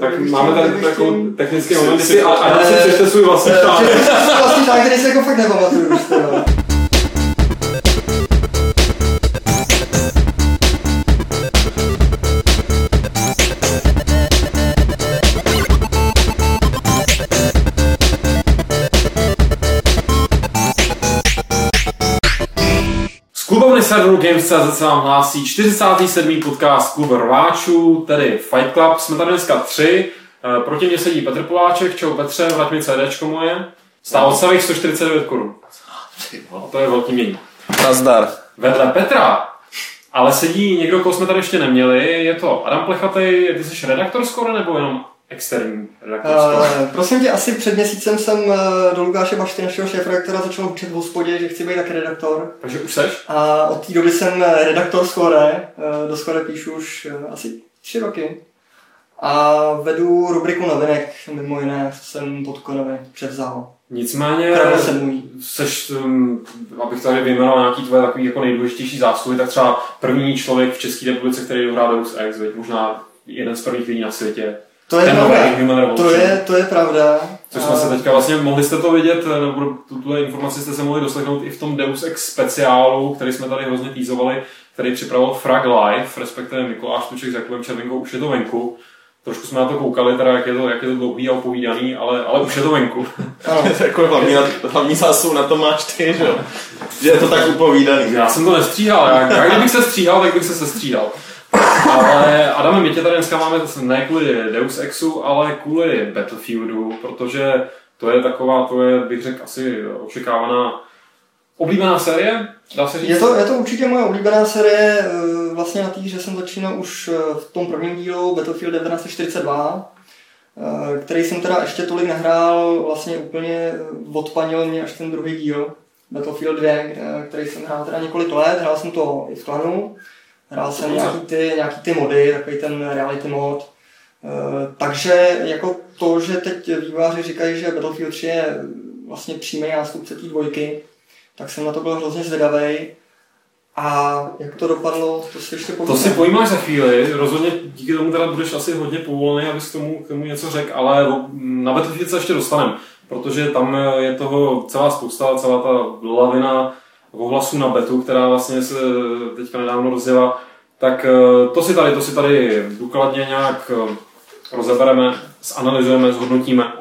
Tak Kdybych máme tady chtěl- technický moment, kdy si si přečte svůj vlastní Eh, článek. přečtu si vlastní článek, který si jako fakt nepamatuju serveru Games.cz se vám hlásí 47. podcast Klub rváčů, tedy Fight Club. Jsme tady dneska tři. Eh, Proti mě sedí Petr Poláček. Čau Petře, vrať mi CDčko moje. Stálo celých 149 korun. A to je velký mění. Nazdar. Vedle Petra ale sedí někdo, koho jsme tady ještě neměli. Je to Adam Plechatej. Ty jsi redaktor skoro nebo jenom externí? Uh, prosím tě, asi před měsícem jsem uh, do Lukáše Bašty, našeho šéfredaktora, začal učit v hospodě, že chci být taky redaktor. Takže už seš? A od té doby jsem eh, redaktor Skore, uh, do Skore píšu už uh, asi tři roky. A vedu rubriku novinek, mimo jiné, jsem pod Konově převzal. Nicméně, seš, um, abych tady vyjmenoval nějaký tvoje takový jako nejdůležitější zásluhy, tak třeba první člověk v České republice, který dohrál Deus Ex, možná jeden z prvních lidí na světě. To je pravda. To je, to je pravda. Což jsme se teďka vlastně, mohli jste to vidět, nebo tuto informaci jste se mohli doslechnout i v tom Deus Ex speciálu, který jsme tady hrozně týzovali, který připravil Frag Live, respektive Mikuláš Tuček s Jakubem Červinkou, už je to venku. Trošku jsme na to koukali, teda jak je to, jak je to dlouhý a opovídaný, ale, ale už je to venku. Ano. jako hlavní, hlavní zásluhu na to máš ty, že jo? Že je to tak upovídaný. Já jsem to nestříhal, já, já kdybych se stříhal, tak bych se sestříhal. Ale Adame, my tě tady dneska máme zase ne kvůli Deus Exu, ale kvůli Battlefieldu, protože to je taková, to je, bych řekl, asi očekávaná oblíbená série, dá se říct? Je to, je to určitě moje oblíbená série, eh, vlastně na té jsem začínal už eh, v tom prvním dílu Battlefield 1942, eh, který jsem teda ještě tolik nehrál, vlastně úplně odpanil mě až ten druhý díl, Battlefield 2, eh, který jsem hrál teda několik let, hrál jsem to i v klanu, hrál jsem nějaký ty, nějaký ty mody, takový ten reality mod, Eh, takže jako to, že teď výváři říkají, že Battlefield 3 je vlastně přímý nástupce té dvojky, tak jsem na to byl hrozně zvědavý. A jak to dopadlo, to si ještě To povídám. si pojímáš za chvíli, rozhodně díky tomu teda budeš asi hodně povolený, abys k tomu, k tomu něco řekl, ale na Battlefield se ještě dostaneme, protože tam je toho celá spousta, celá ta lavina ohlasů na betu, která vlastně se teďka nedávno rozjela, tak eh, to si tady, to si tady důkladně nějak eh, rozebereme, zanalizujeme, zhodnotíme.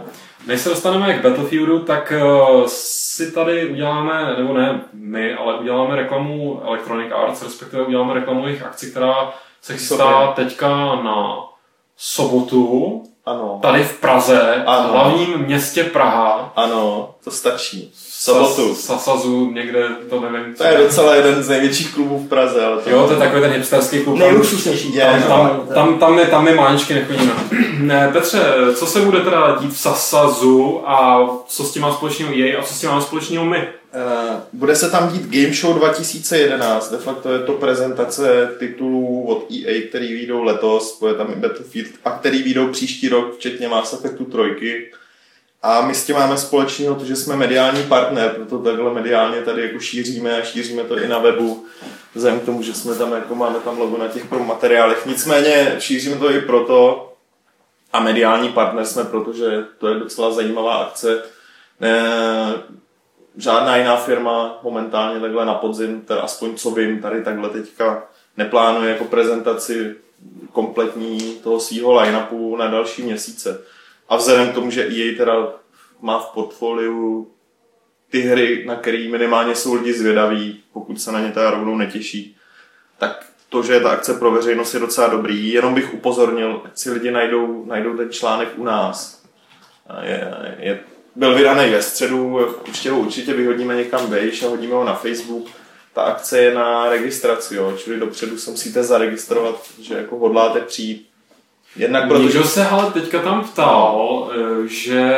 Než se dostaneme k Battlefieldu, tak eh, si tady uděláme, nebo ne my, ale uděláme reklamu Electronic Arts, respektive uděláme reklamu jejich akci, která se chystá teďka na sobotu, Ano. tady v Praze, Ano. v hlavním městě Praha. Ano, to stačí. V sobotu. Sas- Sasazu, někde, to nevím. To je docela jeden z největších klubů v Praze, ale to... Jo, to je takový ten hipsterský klub. Nejluxusnější. Je, Tam, no. tam, tam, tam, my, tam my máničky nechodíme. ne, Petře, co se bude teda dít v Sasazu a co s tím má společného EA a co s tím má společného my? Eh, bude se tam dít Game Show 2011, de facto je to prezentace titulů od EA, který vyjdou letos, bude tam i Battlefield a který vyjdou příští rok, včetně Mass Effectu 3. A my s tím máme společného to, že jsme mediální partner, proto takhle mediálně tady jako šíříme a šíříme to i na webu, vzhledem k tomu, že jsme tam jako máme tam logo na těch materiálech. Nicméně šíříme to i proto, a mediální partner jsme, protože to je docela zajímavá akce. Ne, žádná jiná firma momentálně takhle na podzim, teda aspoň co vím, tady takhle teďka neplánuje jako prezentaci kompletní toho svého line-upu na další měsíce. A vzhledem k tomu, že EA teda má v portfoliu ty hry, na které minimálně jsou lidi zvědaví, pokud se na ně teda rovnou netěší, tak to, že ta akce pro veřejnost je docela dobrý. Jenom bych upozornil, ať si lidi najdou, najdou ten článek u nás. Je, je, byl vydaný ve středu, určitě ho určitě vyhodíme někam vejš a hodíme ho na Facebook. Ta akce je na registraci, jo, čili dopředu se musíte zaregistrovat, že jako hodláte přijít. Jednak protože... Někdo se ale teďka tam ptal, že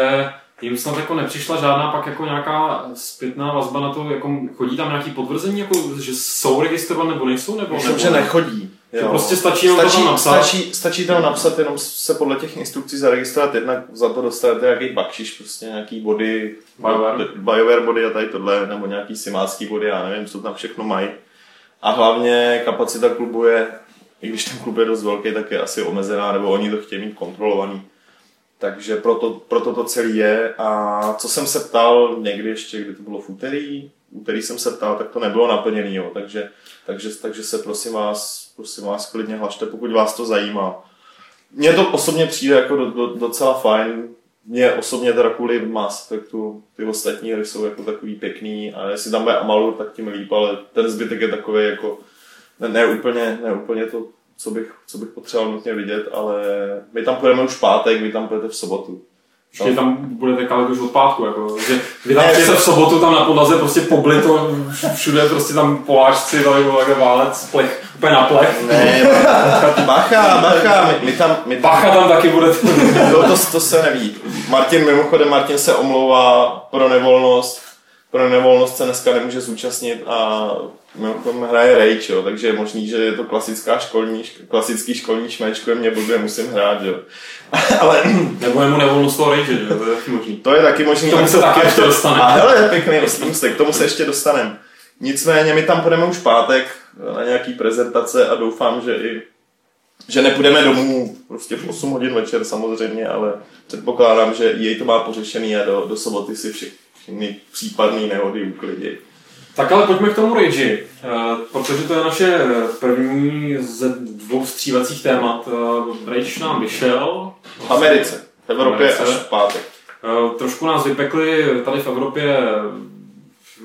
jim snad jako nepřišla žádná pak jako nějaká zpětná vazba na to, jako chodí tam nějaký potvrzení, jako, že jsou registrované nebo nejsou, nebo, Myslím, nebo že nechodí. Že prostě stačí jenom to tam napsat. Stačí, stačí tam napsat, jenom se podle těch instrukcí zaregistrovat, jednak za to dostanete nějaký bakšiš, prostě nějaký body, BioWare. BioWare body a tady tohle, nebo nějaký simácký body, já nevím, co tam všechno mají. A hlavně kapacita klubu je i když ten klub je dost velký, tak je asi omezená, nebo oni to chtějí mít kontrolovaný. Takže proto, proto to celé je. A co jsem se ptal někdy ještě, kdy to bylo v úterý, úterý jsem se ptal, tak to nebylo naplněný, jo. Takže, takže, takže se prosím vás, prosím vás klidně hlašte, pokud vás to zajímá. Mně to osobně přijde jako do, do, docela fajn. Mně osobně teda kvůli Mass Effectu ty ostatní hry jsou jako takový pěkný a jestli tam bude Amalur, tak tím líp, ale ten zbytek je takový jako ne, ne, úplně, ne úplně to, co bych, co bych potřeboval nutně vidět, ale my tam půjdeme už pátek, vy tam půjdete v sobotu. Ještě tam budete kalit už od pátku, jako, že vy tam se v sobotu tam na podlaze prostě poblito, všude prostě tam polážci, tady bylo takhle válec, plech, úplně na plech. Ne, bacha, bacha, my, my tam... My tam bacha tam taky bude. to, to, to, se neví. Martin, mimochodem, Martin se omlouvá pro nevolnost, pro nevolnost se dneska nemůže zúčastnit a mimochodem hraje Rage, jo, takže je možný, že je to klasická školní, klasický školní šmečko, mě blbě musím hrát, jo. Ale... Nebo je mu nevolnost toho Rage, jo, to je taky možný. To je taky možný. K tomu se taky ještě dostane. A hele, pěkný se, k tomu se ještě dostaneme. Nicméně my tam půjdeme už pátek na nějaký prezentace a doufám, že i že nepůjdeme domů prostě v 8 hodin večer samozřejmě, ale předpokládám, že jej to má pořešený a do, do soboty si všechny případné nehody uklidí. Tak ale pojďme k tomu Rage, eh, protože to je naše první ze dvou střívacích témat. Eh, Rage nám vyšel. V Americe. V Evropě Americe. až v pátek. Eh, trošku nás vypekli tady v Evropě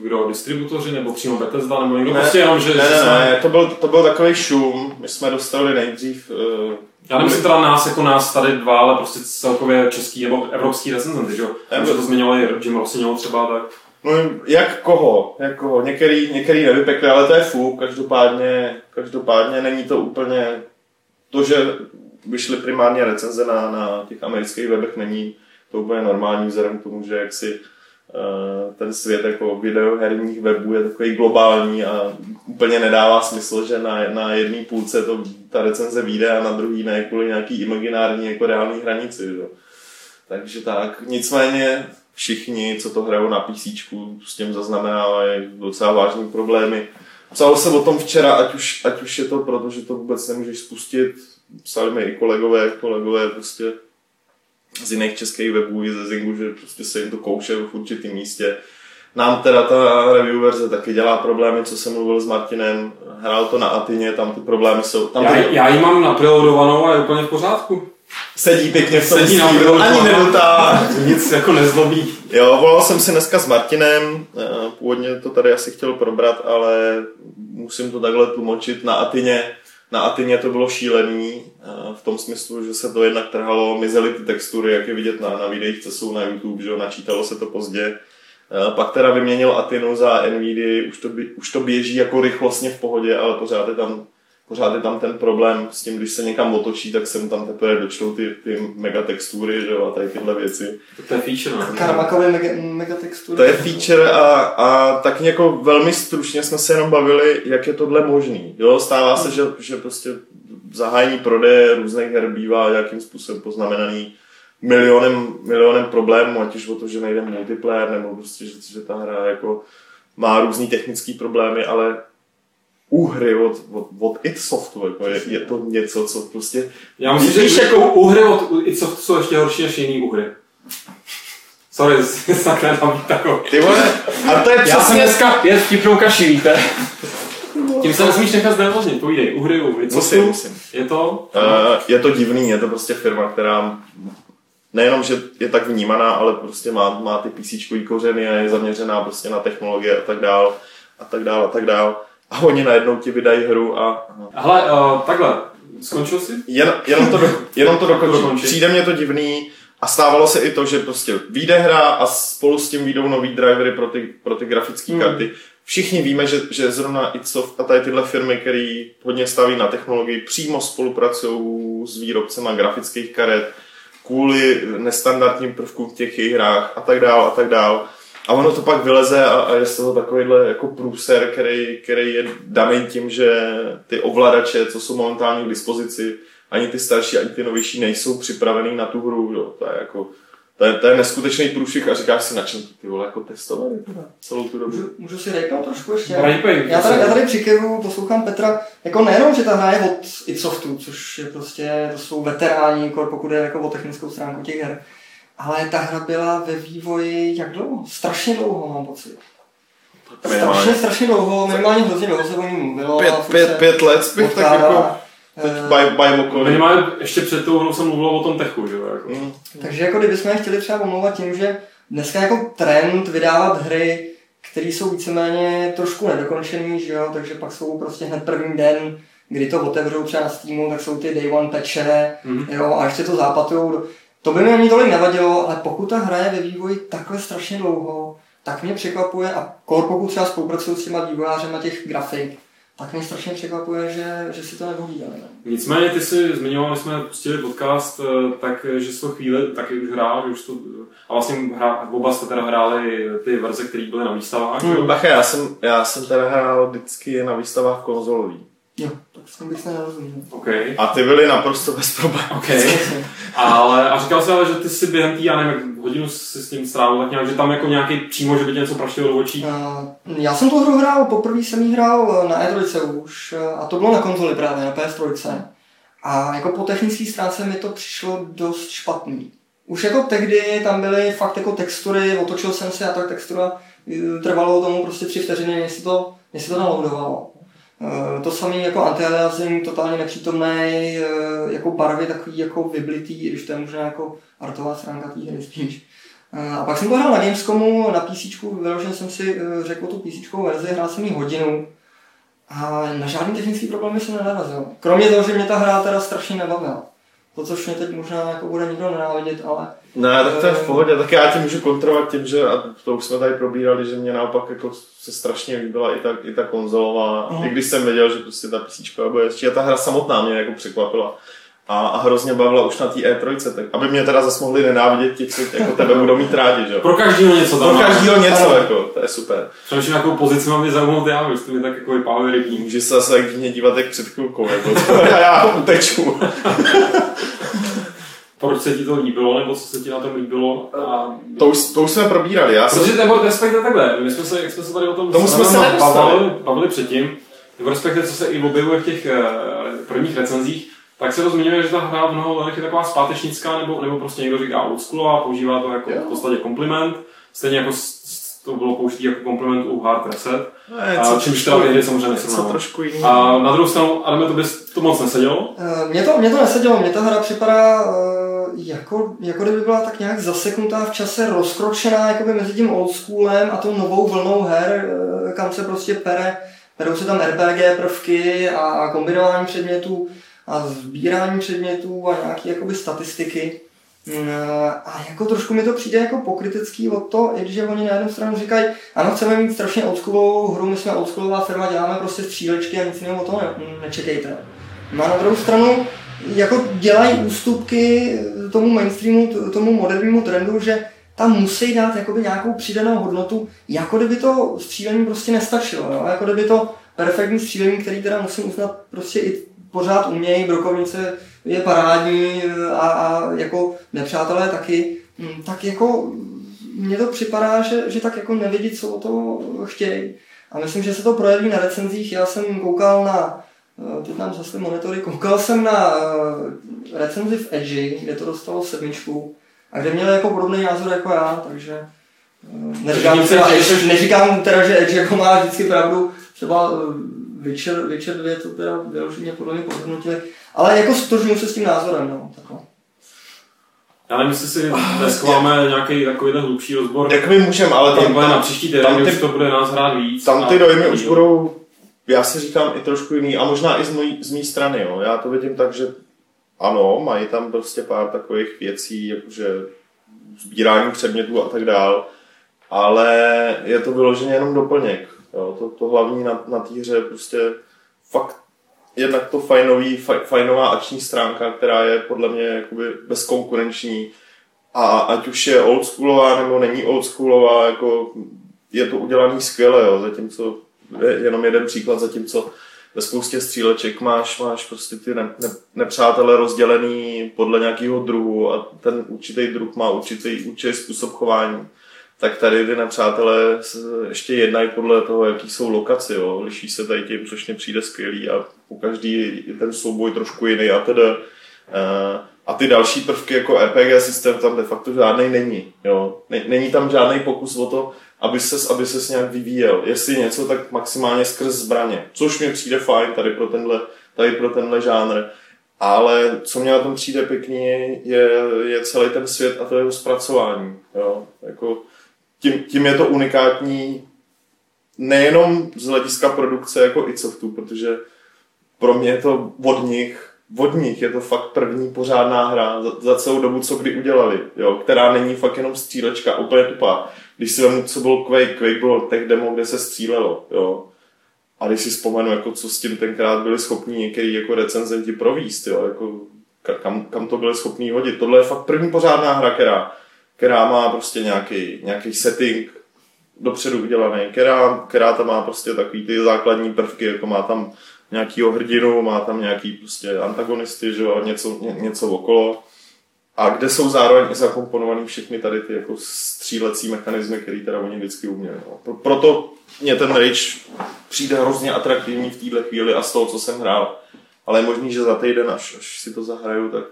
kdo, distributoři nebo přímo Bethesda nebo někdo ne, prostě jenom, že... Ne, ne, ne, to byl, to byl takový šum, my jsme dostali nejdřív... Uh, Já nemyslím teda nás jako nás tady dva, ale prostě celkově český nebo evropský recenzenty, že jo? Že to zmiňovali Jim Rossignol třeba, tak... No jak koho, jak koho, některý, některý nevypekli, ale to je fuk, každopádně, každopádně není to úplně, to, že vyšly primárně recenze na, na těch amerických webech, není to úplně normální vzhledem k tomu, že jak si ten svět jako videoherních webů je takový globální a úplně nedává smysl, že na, na jedné půlce to, ta recenze vyjde a na druhý ne kvůli nějaký imaginární jako reální hranici. Že? Takže tak, nicméně všichni, co to hrajou na PC, s tím zaznamenávají docela vážné problémy. Psalo se o tom včera, ať už, ať už je to proto, že to vůbec nemůžeš spustit. Psali mi i kolegové, kolegové prostě z jiných českých webů i ze Zingu, že prostě se jim to kouše v určitém místě. Nám teda ta review verze taky dělá problémy, co jsem mluvil s Martinem, hrál to na Atině, tam ty problémy jsou. Tam já, já ji mám napreloadovanou a je úplně v pořádku sedí pěkně v tom sedí na ani nedotá. Nic jako nezlobí. Jo, volal jsem si dneska s Martinem, eh, původně to tady asi chtěl probrat, ale musím to takhle tlumočit na Atině. Na Atině to bylo šílený, eh, v tom smyslu, že se to jednak trhalo, mizely ty textury, jak je vidět na, na videích, co jsou na YouTube, že načítalo se to pozdě. Eh, pak teda vyměnil Atinu za NVIDIA, už to, už to běží jako rychlostně v pohodě, ale pořád je tam pořád je tam ten problém s tím, když se někam otočí, tak se mu tam teprve dočtou ty, ty megatextury že, a tady tyhle věci. To je feature, no. Karmakové mega, megatextury. To je feature a, a tak jako velmi stručně jsme se jenom bavili, jak je tohle možný. Jo, stává se, že, že prostě zahájení prodeje různých her bývá nějakým způsobem poznamenaný milionem, milionem problémů, ať už o to, že nejde multiplayer, nebo prostě, že, že ta hra jako má různý technické problémy, ale u hry od, od, od id Softu, jako je, je, to něco, co prostě... Já myslím, že víš, jako u hry od id Softu jsou ještě horší než jiný u hry. Sorry, takhle tam být takový. Ty vole, a to je přesně... Já jsem dneska je vtipnou kaši, víte? Tím se nesmíš nechat znervoznit, povídej, u hry, u musím, musím. Je to? Uh, je to divný, je to prostě firma, která nejenom, že je tak vnímaná, ale prostě má, má ty PC kořeny a je zaměřená prostě na technologie a tak dál a tak dál a tak dál a oni najednou ti vydají hru a... Hele, uh, takhle, skončil jsi? Jen, jenom to, do, jenom to dokončím. Přijde mě to divný a stávalo se i to, že prostě vyjde hra a spolu s tím vyjdou nový drivery pro ty, pro ty grafické hmm. karty. Všichni víme, že, že zrovna Itsoft a tady tyhle firmy, které hodně staví na technologii, přímo spolupracují s výrobcema grafických karet kvůli nestandardním prvkům v těch jejich hrách a tak dál a tak dál. A ono to pak vyleze a, a je z toho takovýhle jako průser, který, který je daný tím, že ty ovladače, co jsou momentálně k dispozici, ani ty starší, ani ty novější nejsou připravený na tu hru. Jo. To je jako To je, to je neskutečný průšvih a říkáš si, na čem ty vole jako testovali teda celou tu dobu. Můžu, můžu si řeknout trošku ještě? Já tady, já tady přikyvu, poslouchám Petra, jako nejenom, že ta hra je od Ipsoftu, což je prostě, to jsou veteráni, pokud je jako o technickou stránku těch her, ale ta hra byla ve vývoji jak dlouho? Strašně dlouho, mám pocit. Strašně, strašně dlouho, minimálně hrozně dlouho se o ní mluvilo. pět, pět, se pět let bych tak jako teď Eh, by, by. Minimálně ještě před tou hrou jsem mluvil o tom techu, že jo? Jako. Mm. Takže jako kdybychom je chtěli třeba omlouvat tím, že dneska jako trend vydávat hry, které jsou víceméně trošku nedokončený, že jo, takže pak jsou prostě hned první den, kdy to otevřou třeba na Steamu, tak jsou ty day one patche, Mhm. jo, a ještě to zápatujou. To by mi ani tolik nevadilo, ale pokud ta hra je ve vývoji takhle strašně dlouho, tak mě překvapuje, a kor pokud třeba spolupracuju s těma vývojářema těch grafik, tak mě strašně překvapuje, že, že si to nepohlídali. Ne? Nicméně ty si zmiňoval, když jsme pustili podcast, eh, tak eh, že jsi to chvíli taky už hrál, že už to, a vlastně hra, oba jste teda hráli ty verze, které byly na výstavách. Hmm. Bacha, já jsem, já jsem teda hrál vždycky na výstavách konzolový. Jo, tak s tím bych se nerozuměl. OK. A ty byly naprosto bez problémů. OK. Ale, a říkal jsi ale, že ty si během té, já nevím, jak hodinu si s tím strávil, tak nějak, že tam jako nějaký přímo, že by tě něco praštilo do očí. Uh, já jsem tu hru hrál, poprvé jsem ji hrál na E3 už eh, a to bylo na konzoli právě, na PS3. A jako po technické stránce mi to přišlo dost špatný. Už jako tehdy tam byly fakt jako textury, otočil jsem se a tak textura eh, trvalo tomu prostě tři vteřiny, než se to, než se to naloadovalo. Eh, To samé jako anti-aliasing, totálně nepřítomný, jako barvy takový jako vyblitý, i když to je možná jako artová stránka té hry spíš. Eh, A pak jsem to hrál na Gamescomu, na PC, vyložen jsem si eh, řekl tu PC verzi, hrál jsem ji hodinu a na žádný technický problémy jsem nenarazil. Kromě toho, že mě ta hra teda strašně nebavila. To, což mě teď možná jako bude nikdo nenávidět, ale Ne, tak to je v pohodě, tak já tě můžu kontrolovat tím, že, a to už jsme tady probírali, že mě naopak jako se strašně líbila i ta, i ta konzolová, Aha. i když jsem věděl, že prostě ta PC bude ještě, a ta hra samotná mě jako překvapila. A, a hrozně bavila už na té E3, tak aby mě teda zase mohli nenávidět ti, co jako tebe budou mít rádi, že jo. Pro každého něco tam Pro každého něco, Ano. jako, to je super. Přemýšlím, jakou pozici mám vyzaunout já, už to mi tak jako vypáluje rybí. Můžeš se zase dívat, jak před chvilkou, jako, a já uteču. Proč se ti to líbilo, nebo co se ti na tom líbilo? A... To už, to už jsme probírali, já jsem... Protože nebo respektive takhle, my jsme se, jak jsme se tady o tom Tomu jsme se bavili, bavili předtím, nebo respektive co se i objevuje v těch eh, prvních recenzích, tak se to zmiňuje, že ta hra v mnoho lidech je taková zpátečnická, nebo, nebo prostě někdo říká oldschoolová, používá to jako Jo. v podstatě kompliment, stejně jako to bylo použitý jako kompliment u Hard Reset, Ne, a čímž ty hry samozřejmě nesrovnávám. trošku jiný. A na druhou stranu, Adame, to bys to moc nesedělo, Eh, Mně to, mně to nesedělo, mně ta hra připadá eh, jako, jako kdyby byla tak nějak zaseknutá v čase, rozkročená jakoby mezi tím oldschoolem a tou novou vlnou her, eh, kam se prostě pere, perou se tam RPG prvky a kombinování předmětů a sbírání předmětů a nějaké jakoby statistiky. Mm, A jako trošku mi to přijde jako pokrytecký od to, i když oni na jednu stranu říkají, ano, chceme mít strašně oldschoolovou hru, my jsme oldschoolová firma, děláme prostě střílečky a nic jiného o toho ne, nečekejte. No a na druhou stranu jako dělají ústupky tomu mainstreamu, tomu modernímu trendu, že tam musí dát jakoby nějakou přidanou hodnotu, jako kdyby to střílení prostě nestačilo, jo? jako kdyby to perfektní střílení, který teda musím uznat prostě i pořád umějí, brokovnice je parádní a, a jako nepřátelé taky, mm, tak jako mně to připadá, že, že tak jako nevědí, co o to chtějí. A myslím, že se to projeví na recenzích. Já jsem koukal na, teď nám zase monitory, koukal jsem na eh, recenzi v Edge, kde to dostalo sedmičku a kde měli jako podobný názor jako já, takže eh, neříkám, Takže teda, Edge, neříkám teda, že Edge jako má vždycky pravdu, třeba eh, Witcher, Witcher 2 to teda vyloženě podle mě podhodnotili, ale jako stožňuji se s tím názorem, no, takhle. já nevím, jestli si neschováme nějaký takovýhle hlubší rozbor, Jak my můžeme, ale tam, tam, tam, na tam, příští týden, ty- už to bude nás hrát víc. tam ty dojmy už budou, já si říkám, i trošku jiný a možná i z, mojí, z mý strany. Jo. Já to vidím tak, že ano, mají tam prostě pár takových věcí, jakože sbírání předmětů a tak dál, ale je to vyloženě jenom doplněk. Jo. To, to hlavní na, na té hře je prostě fakt jednak to fajnový, faj, fajnová akční stránka, která je podle mě jakoby bezkonkurenční a ať už je oldschoolová nebo není oldschoolová, jako je to udělaný skvěle, jo, zatímco jenom jeden příklad, zatímco ve spoustě stříleček máš, máš prostě ty ne, ne, nepřátele rozdělený podle nějakého druhu a ten určitý druh má určitý, určitý způsob chování. Tak tady ty nepřátelé ještě jednají podle toho, jaký jsou lokace. Jo. Liší se tady tím, což mě přijde skvělý a u každý je ten souboj trošku jiný a teda. Uh, a ty další prvky jako RPG systém tam de facto žádný není. Jo. Není tam žádný pokus o to, aby ses, aby ses nějak vyvíjel. Jestli něco, tak maximálně skrz zbraně. Což mi přijde fajn tady pro tenhle, tady pro tenhle žánr. Ale co mě na tom přijde pěkný, je, je celý ten svět a to jeho zpracování. Jo. Jako, tím, tím je to unikátní nejenom z hlediska produkce jako i softu, protože pro mě je to od nich od nich je to fakt první pořádná hra za, za celou dobu, co kdy udělali, jo, která není fakt jenom střílečka, úplně tupá. Když si vemu, co byl Quake, Quake bylo tech demo, kde se střílelo, jo. A když si vzpomenu, jako co s tím tenkrát byli schopni některý jako recenzenti províst, jo, jako kam, kam to byli schopni hodit. Tohle je fakt první pořádná hra, která, která má prostě nějaký, nějaký setting dopředu udělaný, která, která tam má prostě takový ty základní prvky, jako má tam nějakýho hrdinu, má tam nějaký prostě antagonisty, že jo, něco, ně, něco okolo. A kde jsou zároveň i zakomponovaný všechny tady ty jako střílecí mechanismy, které teda oni vždycky uměli. No. Proto mě ten Rage přijde hrozně atraktivní v této chvíli a z toho, co jsem hrál. Ale je možný, že za týden, až, až si to zahraju, tak,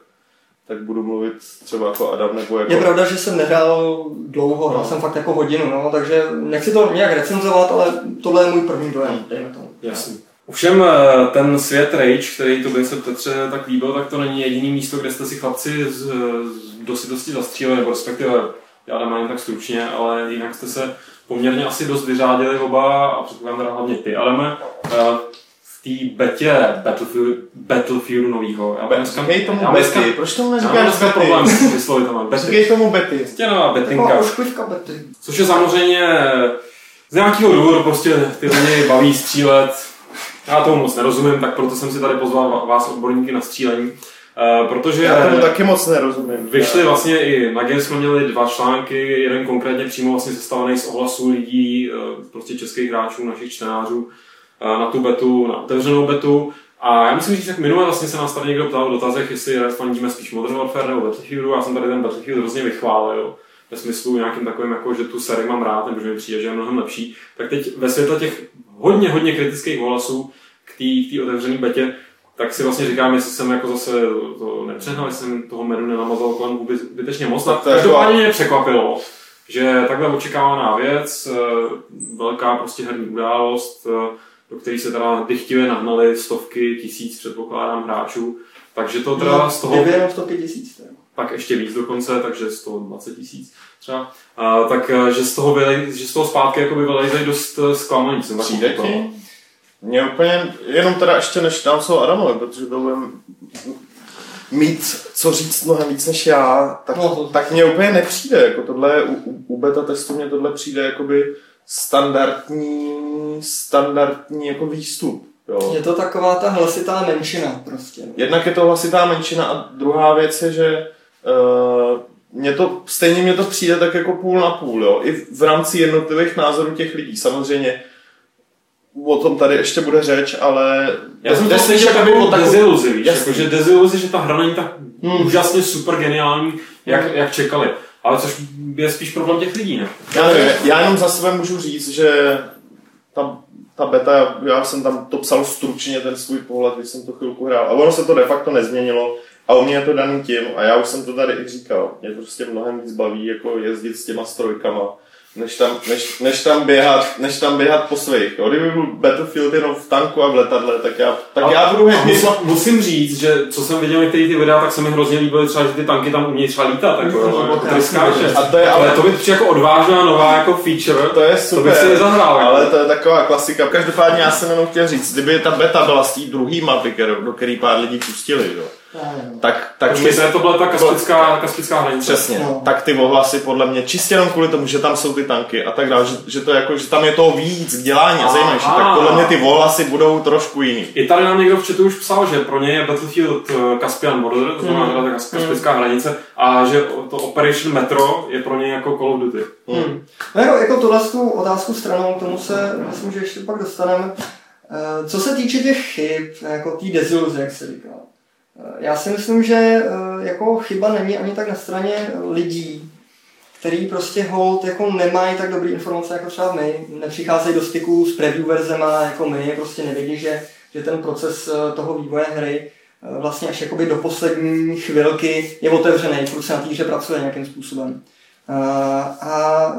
tak budu mluvit třeba jako Adam nebo jako... Je pravda, že jsem nehrál dlouho, hrál no. jsem fakt jako hodinu, no, takže nechci to nějak recenzovat, ale tohle je můj první dojem, dejme tomu. Jasný. Ovšem eh, ten svět Rage, který to by se Petře tak líbil, tak to není jediný místo, kde jste si chlapci z, z dosti zastříleli, nebo respektive já nemám tak stručně, ale jinak jste se poměrně asi dost vyřádili oba a předpokládám teda hlavně ty. Adame, eh, v té betě Battlefield, Battlefieldu novýho. Já dneska, Říkej tomu já dneska, proč tomu neříkáš dneska problém s vyslovitem. Říkej tomu Betty. Stěnová betinka. Betty. Což je samozřejmě z nějakého důvodu prostě ty lidi baví střílet já tomu moc nerozumím, tak proto jsem si tady pozval vás odborníky na střílení. Uh, protože Já tomu taky moc nerozumím. Vyšly vlastně i na Games jsme měli dva články, jeden konkrétně přímo vlastně sestavený z ohlasů lidí, uh, prostě českých hráčů, našich čtenářů, uh, na tu betu, na otevřenou betu. A já musím říct, jak minule vlastně se nás tady někdo ptal v dotazech, jestli fandíme spíš Modern Warfare nebo Battlefieldu. Já jsem tady ten Battlefield hrozně vychválil ve smyslu nějakým takovým, jako, že tu sérii mám rád, nebo že mi přijde, že je mnohem lepší. Tak teď ve světle těch hodně, hodně kritických ohlasů k té otevřené betě, tak si vlastně říkám, jestli jsem jako zase to nepřehnal, jestli jsem toho menu nenamazal kolem vůbec zbytečně moc. Tak každopádně mě překvapilo, že takhle očekávaná věc, eh, velká prostě herní událost, eh, do které se teda dychtivě nahnali stovky tisíc, předpokládám, hráčů. Takže to teda no, z toho... Stovky tisíc. Tak ještě víc dokonce, takže 120 tisíc třeba. A, tak, eh, že z toho, vylej, že z toho zpátky jako by vylejzají dost zklamaný. Přijde ti? Mě úplně, jenom teda ještě než dám slovo Adamovi, protože to budem mít co říct mnohem víc než já, tak, no. tak mě úplně nepřijde. Jako tohle, u, u beta testu mě tohle přijde jakoby standardní, standardní jako výstup. Jo. Je to taková ta hlasitá menšina prostě. Jednak je to hlasitá menšina a druhá věc je, že uh, mě to, stejně mě to přijde tak jako půl na půl, jo. I v rámci jednotlivých názorů těch lidí. Samozřejmě o tom tady ještě bude řeč, ale... Já jsem to slyšel takovou takovou deziluzi, víš, jako, že deziluzi, že ta hra není tak hmm. úžasně super geniální, jak, hmm. jak čekali. Ale což je spíš problém těch lidí, ne? Já nevím, já jenom za sebe můžu říct, že ta, ta beta, já jsem tam to psal stručně, ten svůj pohled, když jsem to chvilku hrál. A ono se to de facto nezměnilo. A u mě je to daný tím, a já už jsem to tady i říkal, mě to prostě mnohem víc baví jako jezdit s těma strojkama než tam, než, než tam, běhat, než tam běhat po svých. Jo? Kdyby byl Battlefield jenom v tanku a v letadle, tak já, tak a, já budu happy. Musím, musím říct, že co jsem viděl některé ty videa, tak se mi hrozně líbily třeba, že ty tanky tam umějí třeba lítat. Jako, jako, jako, a to je, ale, to by přijde jako odvážná nová jako feature. To je super. To bych si zahrál. Ale jako. to je taková klasika. Každopádně já jsem jenom chtěl říct, kdyby ta beta byla z té druhé mapy, do které pár lidí pustili, jo, tak, tak Počkej, my, to byla ta kaspická, kaspická hranice. Přesně. No. Tak ty ohlasy podle mě čistě jenom kvůli tomu, že tam jsou ty tanky a tak dále, že, že, to jako, že tam je toho víc dělání a zajímavější, tak podle mě ty ohlasy budou trošku jiný. I tady nám někdo v chatu už psal, že pro ně je Battlefield eh, Caspian Border, to znamená mm. ta kaspická mm. hranice, a že to Operation Metro je pro ně jako Call of Duty. Mm. No jako, jako tohle tu otázku stranou, k tomu se myslím, že ještě pak dostaneme. Eh, co se týče těch chyb, jako té deziluze, jak se říká, já si myslím, že eh, jako chyba není ani tak na straně lidí, který prostě hold jako nemají tak dobré informace jako třeba my, nepřicházejí do styku s preview verzema jako my, prostě nevědí, že, že ten proces toho vývoje hry vlastně až jakoby do poslední chvilky je otevřený, furt se na týře pracuje nějakým způsobem. A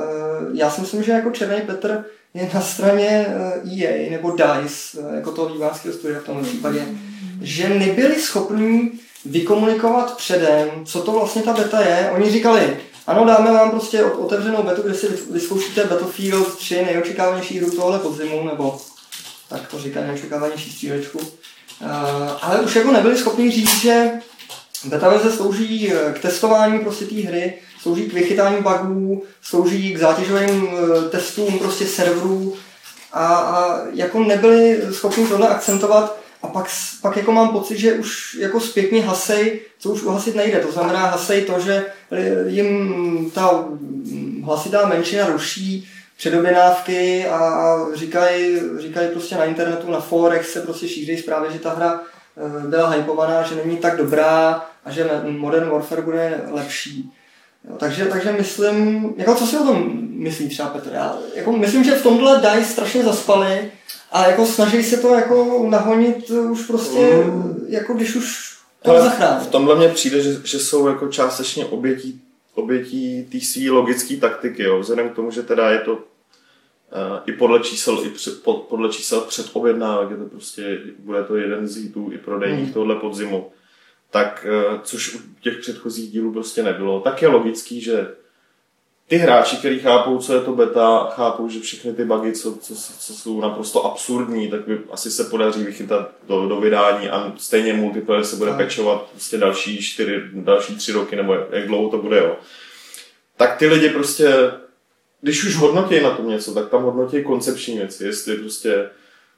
já si myslím, že jako Černý Petr je na straně EA eh, e nebo DICE, eh, jako toho vývářského studia v tomhle případě, že nebyli schopni vykomunikovat předem, co to vlastně ta beta je. Oni říkali, ano, dáme vám prostě otevřenou betu, kde si vyzkoušíte Battlefield 3, nejočekávanější hru tohle podzimu, nebo tak to říká nejočekávanější střílečku. Uh, ale už jako nebyli schopni říct, že beta verze slouží k testování prostě té hry, slouží k vychytání bugů, slouží k zátěžovým eh, testům prostě serverů a, a jako nebyli schopni tohle akcentovat a pak, pak jako mám pocit, že už jako zpětně hasej, co už uhasit nejde. To znamená hasej to, že jim ta hlasitá menšina ruší předobědávky a, a říkají, říkají prostě na internetu, na forech se prostě šíří zprávy, že ta hra eh, byla hypovaná, že není tak dobrá a že Modern Warfare bude lepší. Jo, takže, takže myslím, jako co si o tom myslí třeba Petr? Já jako myslím, že v tomhle dají strašně zaspali a jako snaží se to jako nahonit už prostě, mm. jako když už to zachrání. V tomhle mně přijde, že, že jsou jako částečně obětí, obětí té své logické taktiky, jo. vzhledem k tomu, že teda je to uh, i podle čísel, i před, pod, podle čísel objednávek, je to prostě, bude to jeden z hitů i prodejních mm. tohle podzimu tak eh, což u těch předchozích dílů prostě nebylo, tak je logický, že ty hráči, kteří chápou, co je to beta, chápou, že všechny ty bugy, co, co, co jsou naprosto absurdní, tak by asi se podaří vychytat do, do vydání a stejně multiplayer se bude pečovat prostě další čtyři, další tři roky, nebo jak dlouho to bude, jo. Tak ty lidi prostě, když už hodnotí na tom něco, tak tam hodnotí koncepční věci, jestli prostě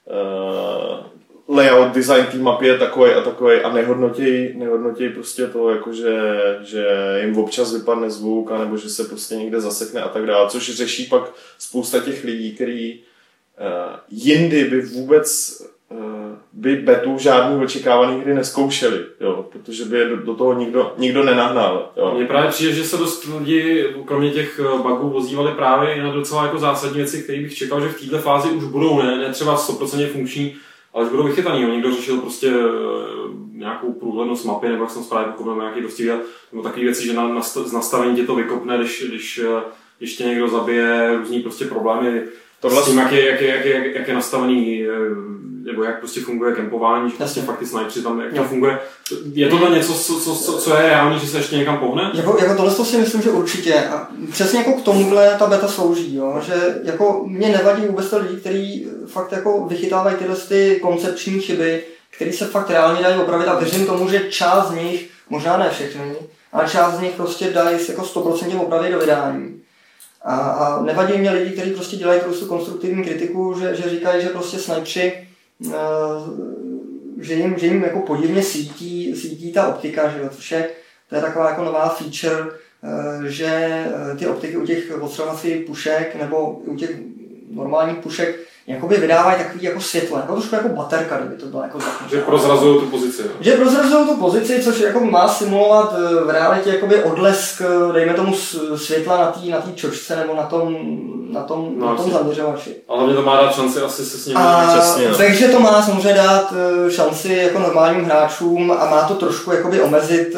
uh, layout, design té mapy je takový a takový a nehodnotí, nehodnotí prostě to, jako že, že jim občas vypadne zvuk, anebo že se prostě někde zasekne a tak dále, což řeší pak spousta těch lidí, který uh, jindy by vůbec uh, by betu žádný očekávaný hry neskoušeli, jo, protože by je do, do toho nikdo, nikdo nenahnal. Jo. Mně právě přijde, že se dost lidi, kromě těch eh, bugů, vozívali právě na docela jako zásadní věci, které bych čekal, že v této fázi už budou, ne, ne třeba 100% funkční, ale už budou vychytaný. Někdo řešil prostě eh, nějakou průhlednost mapy, nebo jak jsem správně pochopil, nějaký dostřídat, nebo takové věci, že na, na, z nastavení tě to vykopne, když, když eh, ještě někdo zabije různý prostě problémy Tohle... s tím, jak je, jak, je, jak, je, jak je nastavený, eh, nebo jak prostě funguje kempování, že prostě fakt ty snajpři tam, jak to funguje. Je tohle něco, co, co, co, co je reálný, že se ještě někam pohne? Jako, jako tohle si myslím, že určitě. A přesně jako k tomuhle ta beta slouží, jo? že jako mě nevadí vůbec to lidi, kteří fakt jako vychytávají tyhle ty koncepční chyby, které se fakt reálně dají opravit a věřím tomu, že část z nich, možná ne všechny, ale část z nich prostě dají jako 100% opravit do vydání. A, a nevadí mě lidi, kteří prostě dělají prostě konstruktivní kritiku, že, že říkají, že prostě snajpři, že jim, že jim jako podivně svítí, svítí ta optika, že jo, což je, to je taková jako nová feature, uh, že eh, ty optiky u těch odstřelovacích pušek nebo u těch normálních pušek jakoby vydávají takový jako světlo, jako trošku jako baterka, kdyby to bylo jako zapnuté. Že prozrazují tu pozici. No. Že prozrazují tu pozici, což jako má simulovat eh, v realitě jakoby odlesk, eh, dejme tomu světla na té na tý čočce nebo na tom, na tom, no, na tom zaměřovači. Ale hlavně to má dát šanci asi se s ním a, přesně. No. Takže to má samozřejmě dát eh, šanci jako normálním hráčům a má to trošku jakoby omezit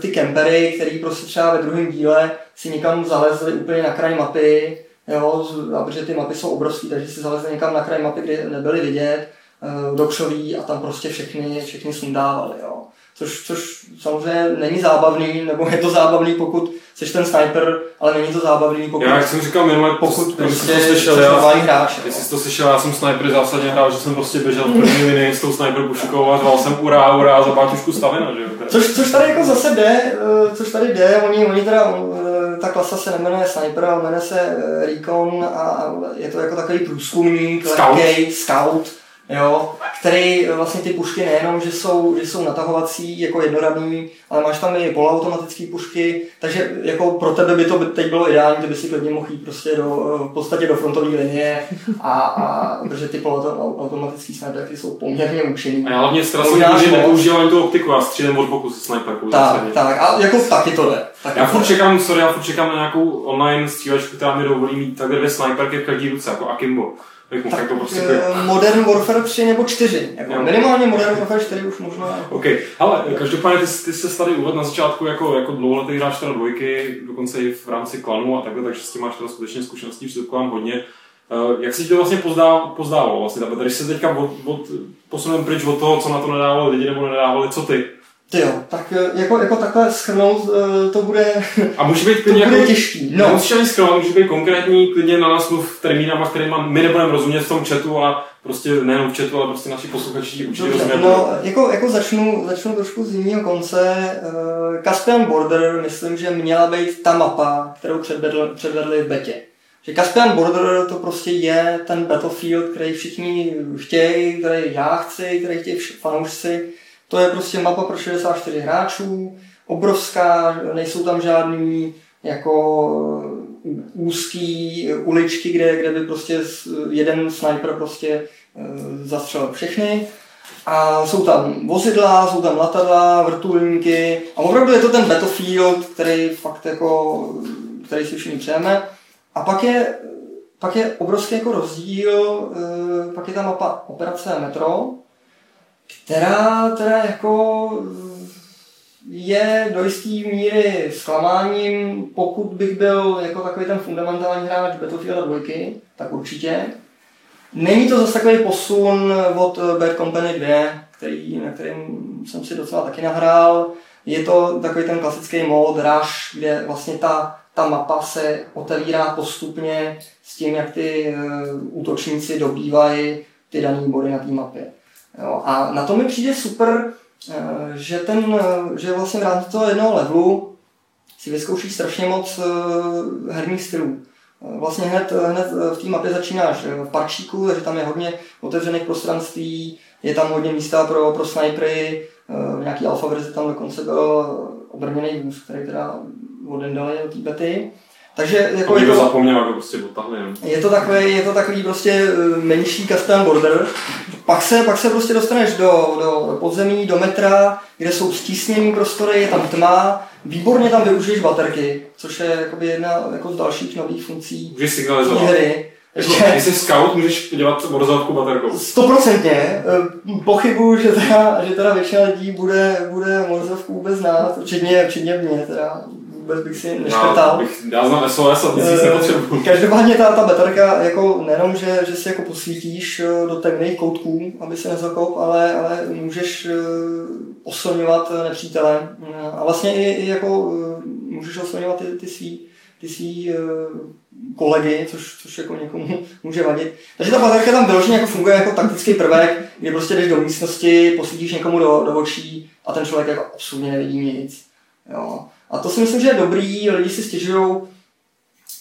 ty kempery, který prostě třeba ve druhém díle si někam zalezli úplně na kraj mapy, jo, protože ty mapy jsou obrovské, takže si zalezli někam na kraj mapy, kde nebyly vidět, uh, dokšoví a tam prostě všechny, všechny sundávali, jo. Což, což samozřejmě není zábavný, nebo je to zábavný, pokud jsi ten sniper, ale není to zábavný, pokud... Já, jak jsem říkal minule, pokud prostě to slyšel, já, hráč. Jestli jsi to slyšel, já jsem sniper zásadně hrál, že jsem prostě běžel v první linii s tou sniper puškou a řval jsem urá, urá za pátušku stavina, že jo. Což, což tady jako zase jde, eh, což tady jde, oni, oni teda eh, ta klasa se nemenuje Sniper, ale jmenuje se eh, Recon a je to jako takový průzkumník, scout. lehkej, scout, jo, který vlastně ty pušky nejenom, že jsou, že jsou natahovací jako jednoradný, ale máš tam i poloautomatické pušky, takže jako pro tebe by to teď bylo ideální, kdyby si klidně mohl jít prostě do, v podstatě do frontové linie a, a protože ty poloautomatické sniperky jsou poměrně účinný. A já hlavně ztrasil, že nepoužívám tu optiku, a střílím od boku se sniperkou. Tak, tak, a jako taky to jde. Taky já furt čekám, sorry, já furt čekám na nějakou online střílečku, která mi dovolí mít takhle dvě sniperky v každý ruce, jako Akimbo. Tak, tak to prostě uh, Modern Warfare 3 nebo 4. Jako minimálně Modern Warfare 4 už možná. OK, ale každopádně ty, ty se tady uvedl na začátku jako, jako dlouholetý hráč teda dvojky, dokonce i v rámci klanu a takhle, takže s tím máš teda skutečně zkušeností, předpokládám hodně. Uh, jak se ti to vlastně pozdávalo vlastně, když se teďka od, od, posuneme pryč od toho, co na to nedávali lidi nebo nedávali, co ty? Ty jo, tak eh, jako, jako takhle schrnout eh, to bude, a může být klidně to bude jako, těžký. No. Nemusíš ani schrnout, může být konkrétní, klidně na nás mluv termínama, kterými my nebudeme rozumět v tom chatu a prostě nejenom v chatu, ale prostě naši posluchači určitě rozumět. No, jako, jako začnu, začnu trošku z jiného konce. Uh, Caspian Border, myslím, že měla být ta mapa, kterou předvedli, předvedli v betě. Že Caspian Border to prostě je ten Battlefield, který všichni chtějí, který já chci, který chtějí fanoušci to je prostě mapa pro 64 hráčů, obrovská, nejsou tam žádný jako úzký uličky, kde, kde by prostě jeden sniper prostě e, zastřelil všechny. A jsou tam vozidla, jsou tam letadla, vrtulníky a opravdu je to ten Battlefield, který fakt jako, který si všichni přejeme. A pak je, pak je obrovský jako rozdíl, e, pak je ta mapa operace Metro, která teda jako je do jisté míry zklamáním, pokud bych byl jako takový ten fundamentální hráč Battlefield 2, tak určitě. Není to zase takový posun od Bad Company 2, který, na kterým jsem si docela taky nahrál. Je to takový ten klasický mod Rush, kde vlastně ta, ta mapa se otevírá postupně s tím, jak ty uh, útočníci dobývají ty dané body na té mapě. Jo, a na to mi přijde super, eh, že, ten, eh, že vlastně v rámci toho jednoho levelu si vyzkouší strašně moc eh, herních stylů. Vlastně hned, hned v té mapě začínáš v parčíku, takže tam je hodně otevřených prostranství, je tam hodně místa pro, pro snipery, v nějaký alfa verzi tam dokonce byl obrněný vůz, který teda odendali do té bety. Takže jako je to, zapomněl, jako prostě potahli, je to takový, je to takový prostě eh, menší custom border. Pak se, pak se prostě dostaneš do, do podzemí, do metra, kde jsou stísněný prostory, je tam tma, výborně tam využiješ baterky, což je jakoby jedna jako z dalších nových funkcí Můžeš signalizovat. hry. Ještě, když jsi scout, můžeš dělat morzovku baterkou. Stoprocentně. Eh, pochybuju, že teda, že teda většina lidí bude, bude morzovku vůbec znát, včetně, včetně mě. Teda vůbec bych si neškrtal. Já, bych, já znám SOS a nic e, nepotřebuji. Každopádně ta, ta baterka, jako nejenom, že, že si jako posvítíš eh, do temných koutků, aby se nezakop, ale, ale můžeš eh, oslňovat nepřítele. A vlastně i, i jako můžeš oslňovat ty, ty svý, ty svý kolegy, což, což jako někomu může vadit. Takže ta baterka tam vyloženě jako funguje jako taktický prvek, kdy prostě jdeš do místnosti, posvítíš někomu do, do očí a ten člověk jako absolutně nevidí nic. Jo. A to si myslím, že je dobrý, lidi si stěžují,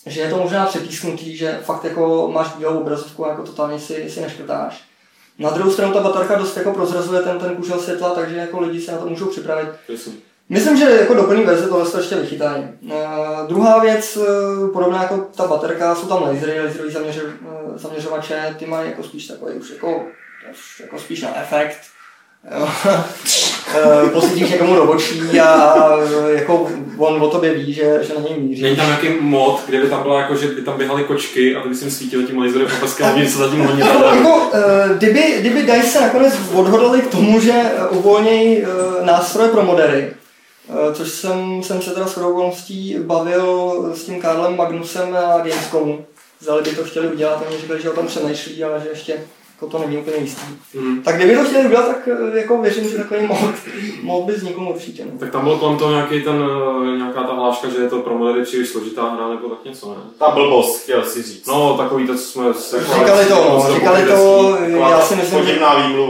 že je to možná přepísknutý, že fakt jako máš bílou obrazovku a jako totálně si, si neškrtáš. Na druhou stranu ta baterka dost jako prozrazuje ten, ten kužel světla, takže jako lidi se na to můžou připravit. Myslím, že jako doplní verze tohle ještě vychytají. Uh, druhá věc, uh, podobná jako ta baterka, jsou tam lasery, laserový uh, zaměřovače, ty mají jako spíš takový už jako, jako spíš na efekt Eh, posvítíš někomu do očí a jako on o tobě ví, že, že na něj míří. Není tam nějaký mod, kde by tam byla jako, že by tam běhaly kočky a ty bys jim svítil tím laserem a peskem a co zatím honí. Jako, jako, eh, kdyby, kdyby DICE nakonec odhodlali k tomu, že uvolnějí eh, nástroje pro modery, což jsem, jsem se teda s okolností bavil s tím Karlem Magnusem a Gamescomu. Zdali by to chtěli udělat, oni říkali, že o tom přemýšlí, ale že ještě jako to není úplně jistý. Mm. Tak kdyby to chtěli udělat, tak eh, jako věřím, že takový mod, mod by vznikl určitě. No. Tak tam byl kolem toho nějaký ten, eh, nějaká ta hláška, že je to pro modery příliš složitá hra nebo tak něco, ne? Ta blbost, chtěl si říct. No, takový to, co jsme se Říkali to, no, říkali to, já si myslím, že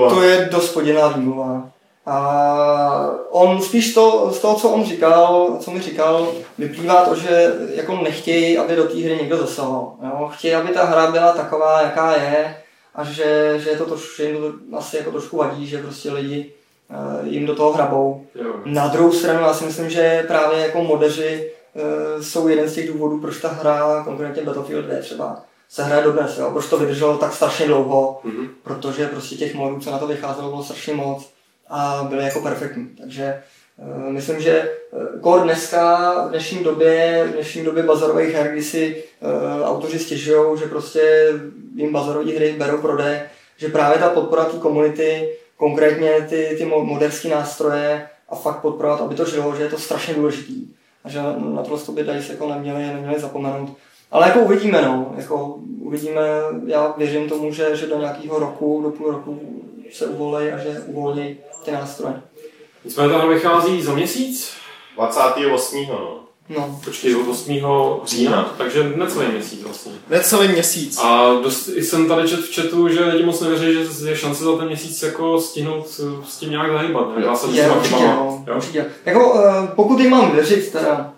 to je dost podivná výmluva. A on spíš to, z toho, co on říkal, co mi říkal, vyplývá to, že jako nechtějí, aby do té hry někdo zasahoval. Chtějí, aby ta hra byla taková, jaká je, a že, že je to trošku, že jim to asi jako trošku vadí, že prostě lidi eh, jim do toho hrabou. Jo. Na druhou stranu já si myslím, že právě jako modeři eh, jsou jeden z těch důvodů, proč ta hra, konkrétně Battlefield 2 třeba, se hraje dodnes, jo? proč to vydrželo tak strašně dlouho, Mhm. protože prostě těch modů, co na to vycházelo, bylo strašně moc a byly jako perfektní. Takže myslím, že eh, kor dneska, v dnešní době, v dnešní době bazarových her, kdy si uh, autoři stěžují, že prostě jim bazarové hry berou prodej, že právě ta podpora té komunity, konkrétně ty, ty mo- moderské nástroje a fakt podporovat, aby to žilo, že je to strašně důležitý. A že na to by DICE jako neměli, neměli zapomenout. Ale jako uvidíme, no. Jako uvidíme, já věřím tomu, že, že do nějakého roku, do půl roku se uvolej a že uvolní ty nástroje. Nicméně ta hra vychází za měsíc? 28. No. No. Počkej, od 8. října, takže necelý měsíc vlastně. Necelý měsíc. A dost, i jsem tady čet v chatu, že lidi moc nevěří, že je šance za ten měsíc jako stihnout eh, s tím nějak zahybat. ne? Já jsem Je, určitě, no, Jo? určitě. Jako, eh, pokud jim mám věřit, teda,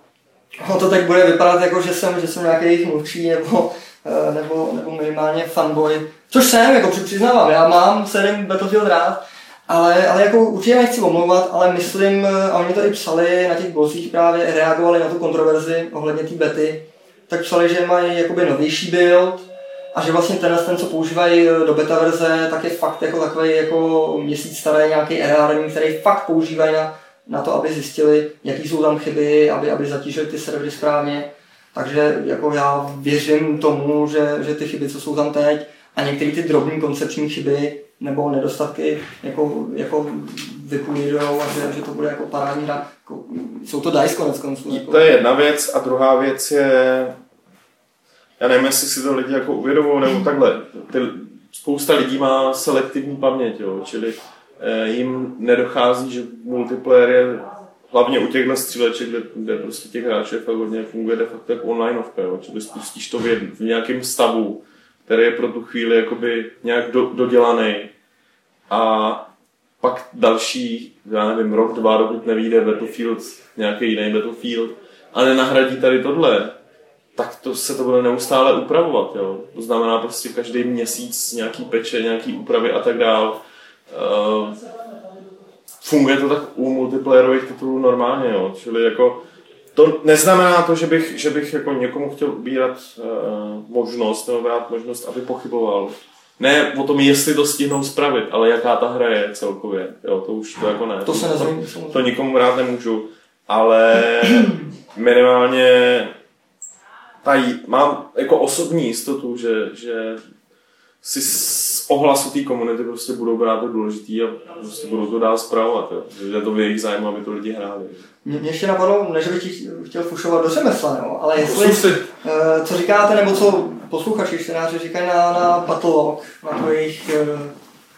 no to tak bude vypadat jako, že jsem, že jsem nějaký jejich mluvčí, nebo, eh, nebo, nebo minimálně fanboy, což jsem, jako při- přiznávám, já mám sedm Battlefield rád, ale, ale jako určitě nechci omlouvat, ale myslím, eh, a oni to i psali na těch blozích právě, reagovali na tu kontroverzi ohledně té bety, tak psali, že mají jakoby novější build, a že vlastně tenhle, ten, co používají eh, do beta verze, tak je fakt jako takový jako měsíc starý nějaký errární, který fakt používají na, na to, aby zjistili, jaký jsou tam chyby, aby, aby zatížili ty servery správně. Takže jako já věřím tomu, že, že ty chyby, co jsou tam teď, a některé ty drobné koncepční chyby nebo nedostatky jako, jako vypulírujou a že, že to bude jako parádní hra. Jako, jsou to DICE konec konců. Jako. To je jedna věc a druhá věc je, já nevím, jestli si to lidi jako uvědomují nebo takhle. Ty, spousta lidí má selektivní paměť, jo, čili eh, jim nedochází, že multiplayer je hlavně u těchto stříleček, kde, kde prostě těch hráčů je fakt hodně, funguje de facto jako onlineovka, jo, čili spustíš to v, jed, v nějakém stavu, který je pro tu chvíli jakoby nějak do, dodělaný a pak další, já nevím, rok, dva, dokud nevíde Battlefield, nějaký jiný Battlefield a nenahradí tady tohle, tak to se to bude neustále upravovat, jo. To znamená prostě každý měsíc nějaký peče, nějaký úpravy a tak dál. Uh, funguje to tak u multiplayerových titulů normálně, jo. Čili jako to neznamená to, že bych, že bych jako někomu chtěl ubírat uh, možnost nebo dát možnost, aby pochyboval. Ne o tom, jestli to stihnou spravit, ale jaká ta hra je celkově. Jo, to už to jako ne. To se to, nezmění, to samozřejmě. nikomu rád nemůžu. Ale minimálně tady mám jako osobní jistotu, že, že si z ohlasu té komunity prostě budou brát to důležitý a prostě budou to dál zpravovat. Je to v jejich zájmu, aby to lidi hráli. Mě, mě ještě napadlo, ne, že bych ti chtěl fušovat do řemesla, jo, ale jestli, Posun si. eh, co říkáte, nebo co posluchači, čtenáři říkají na, na Battlelog, na to jejich eh,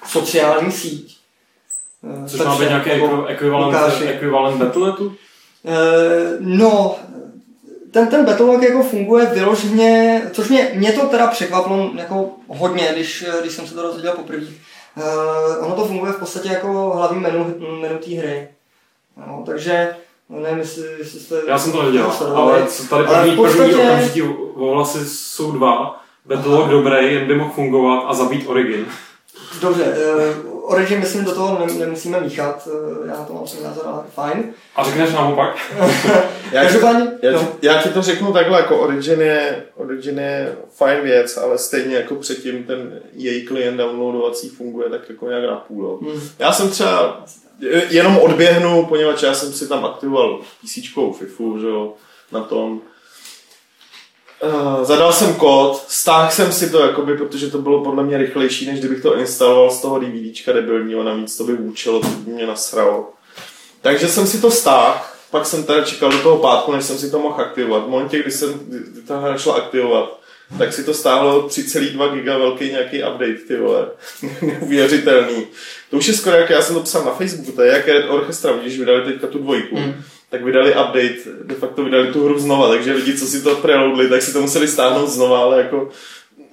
sociální síť. Eh, Což má být nějaký jako ekvivalent, ekvivalent Battle.netu? Eh, no, ten, ten Battlelog jako funguje vyloženě, což mě, mě to teda překvapilo jako hodně, když, když jsem se to dozvěděl poprvé. Uh, ono to funguje v podstatě jako hlavní menu, menu té hry. No, takže nevím, jestli, jestli jste... Já jsem to nedělal, sledovali. ale tady první, podstatě- první okamžitý ohlasy jsou dva. Battlelog dobrý, jen by mohl fungovat a zabít Origin. Dobře, uh, Origin myslím do toho ne, nemusíme míchat, uh, já na to mám svůj názor, ale fajn. A řekneš naopak? Já ti, já, no. ti, já ti to řeknu takhle, jako Origin je, Origin je fajn věc, ale stejně jako předtím ten její klient downloadovací funguje tak jako nějak na půl. Hmm. Já jsem třeba jenom odběhnu, poněvadž já jsem si tam aktivoval písíčkou FIFU, že jo, na tom. Uh, zadal jsem kód, stáhl jsem si to, jakoby, protože to bylo podle mě rychlejší, než kdybych to instaloval z toho DVDčka debilního, navíc to by vůčelo, to by mě nasralo. Takže jsem si to stáhl, pak jsem teda čekal do toho pátku, než jsem si to mohl aktivovat. V momentě, kdy jsem kdy ta hra šla aktivovat, tak si to stáhlo 3,2 giga velký nějaký update, ty vole. Neuvěřitelný. To už je skoro jak já jsem to psal na Facebooku, to je jak Red Orchestra, když vydali teďka tu dvojku. Mm. Tak vydali update, de facto vydali tu hru znova, takže lidi, co si to preloadli, tak si to museli stáhnout znova, ale jako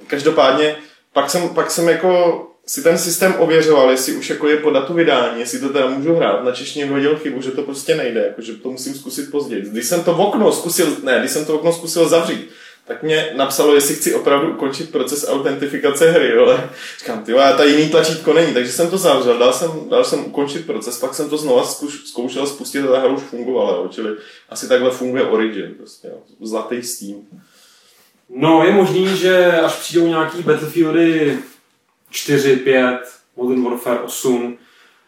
každopádně pak jsem, pak jsem jako si ten systém ověřoval, jestli už jako je po datu vydání, jestli to teda můžu hrát. Na češtině vyhodil chybu, že to prostě nejde, jako že to musím zkusit později. Když jsem to v okno zkusil, ne, když jsem to okno zkusil zavřít, tak mě napsalo, jestli chci opravdu ukončit proces autentifikace hry, ale říkám, ty ta jiný tlačítko není, takže jsem to zavřel, dal jsem, dal jsem ukončit proces, pak jsem to znova zkuš, zkoušel spustit a ta hra už fungovala, jo. čili asi takhle funguje Origin, prostě, jo. zlatý Steam. No, je možný, že až přijdou nějaký Battlefieldy 4, 5, Modern Warfare 8,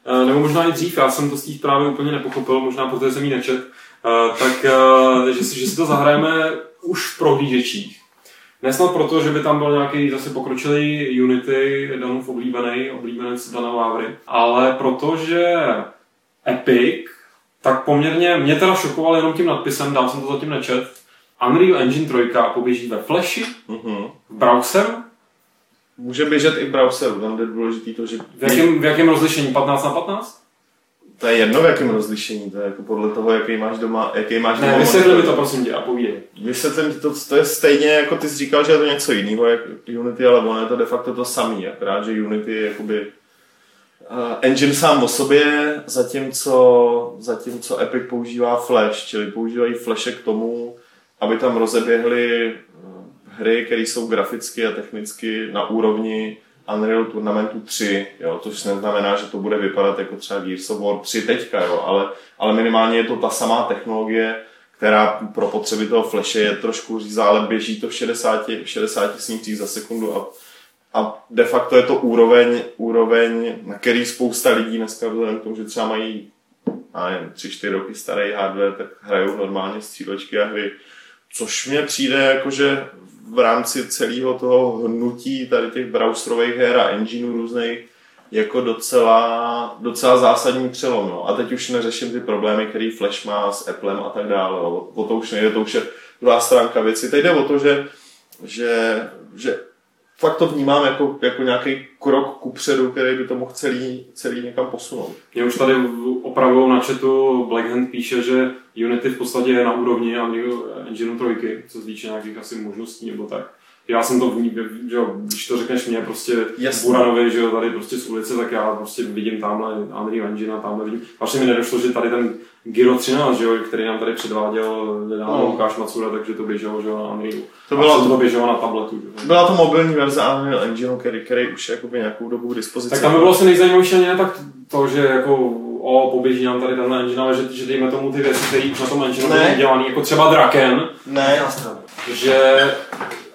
eh, nebo možná i dřív, já jsem to z těch právě úplně nepochopil, možná protože jsem ji nečet, eh, tak eh, že si, že si to zahrajeme už v prohlížečích. Nesnad proto, že by tam byl nějaký zase pokročilý Unity, Danův oblíbený, oblíbenec Dana Vávry, ale protože Epic, tak poměrně, mě teda šokoval jenom tím nadpisem, dám jsem to zatím nečet, Unreal Engine 3 poběží ve Flashi, Mm-hmm. v browseru, Může běžet i v browseru, tam je důležitý to, že v jakém, v jakém rozlišení? 15 na 15? To je jedno v jakém rozlišení, to je jako podle toho, jaký máš doma, jaký máš Ne, doma vysvětli mi to prosím tě a povídej. Vysvětlím ti to, to je stejně, jako ty jsi říkal, že je to něco jiného, jak Unity, ale ono je to de facto to samé, akorát, že Unity je jakoby uh, engine sám o sobě, zatímco, zatímco Epic používá Flash, čili používají Flashe k tomu, aby tam rozeběhly uh, hry, které jsou graficky a technicky na úrovni Unreal Tournamentu 3, jo, což neznamená, že to bude vypadat jako třeba Gears of War 3 teďka, jo, ale, ale minimálně je to ta samá technologie, která pro potřeby toho flashe je trošku řízá, ale běží to v 60, v 60 snímcích za sekundu a, a de facto je to úroveň, úroveň, na který spousta lidí dneska vzhledem k tomu, že třeba mají nevím, 3-4 roky starý hardware, tak hrajou normálně střílečky a hry, což mně přijde jako, že v rámci celého toho hnutí tady těch browserových her a engineů různých jako docela, docela zásadní přelom. No. A teď už neřeším ty problémy, který Flash má s Applem a tak dále. No. O to už nejde, to už je druhá stránka věci. Teď jde o to, že, že, že fakt to vnímám jako, jako nějaký krok kupředu, který by to mohl celý, celý někam posunout. Mě už tady opravou na chatu Blackhand píše, že Unity v podstatě je na úrovni Unreal Engine 3, co se týče nějakých asi možností nebo tak. Já jsem to vní, že jo, když to řekneš mě prostě Jasně. Buranovi, že jo, tady prostě z ulice, tak já prostě vidím tamhle Unreal Engine a tamhle vidím. Vlastně mi nedošlo, že tady ten Giro 13, že jo, který nám tady předváděl nedávno No. Lukáš Macura, takže to běželo, že jo, na Unreal. To A byla to, běželo na tabletu, že. Byla to mobilní verze Unreal Engineu, který, který už jakoby nějakou dobu k dispozici. Tak tam by bylo asi nejzajímavější ne tak to, že jako o, poběží nám tady tenhle engine, ale že, že dejme tomu ty věci, které už na tom engine Ne. byly dělaný, jako třeba Draken, Ne, že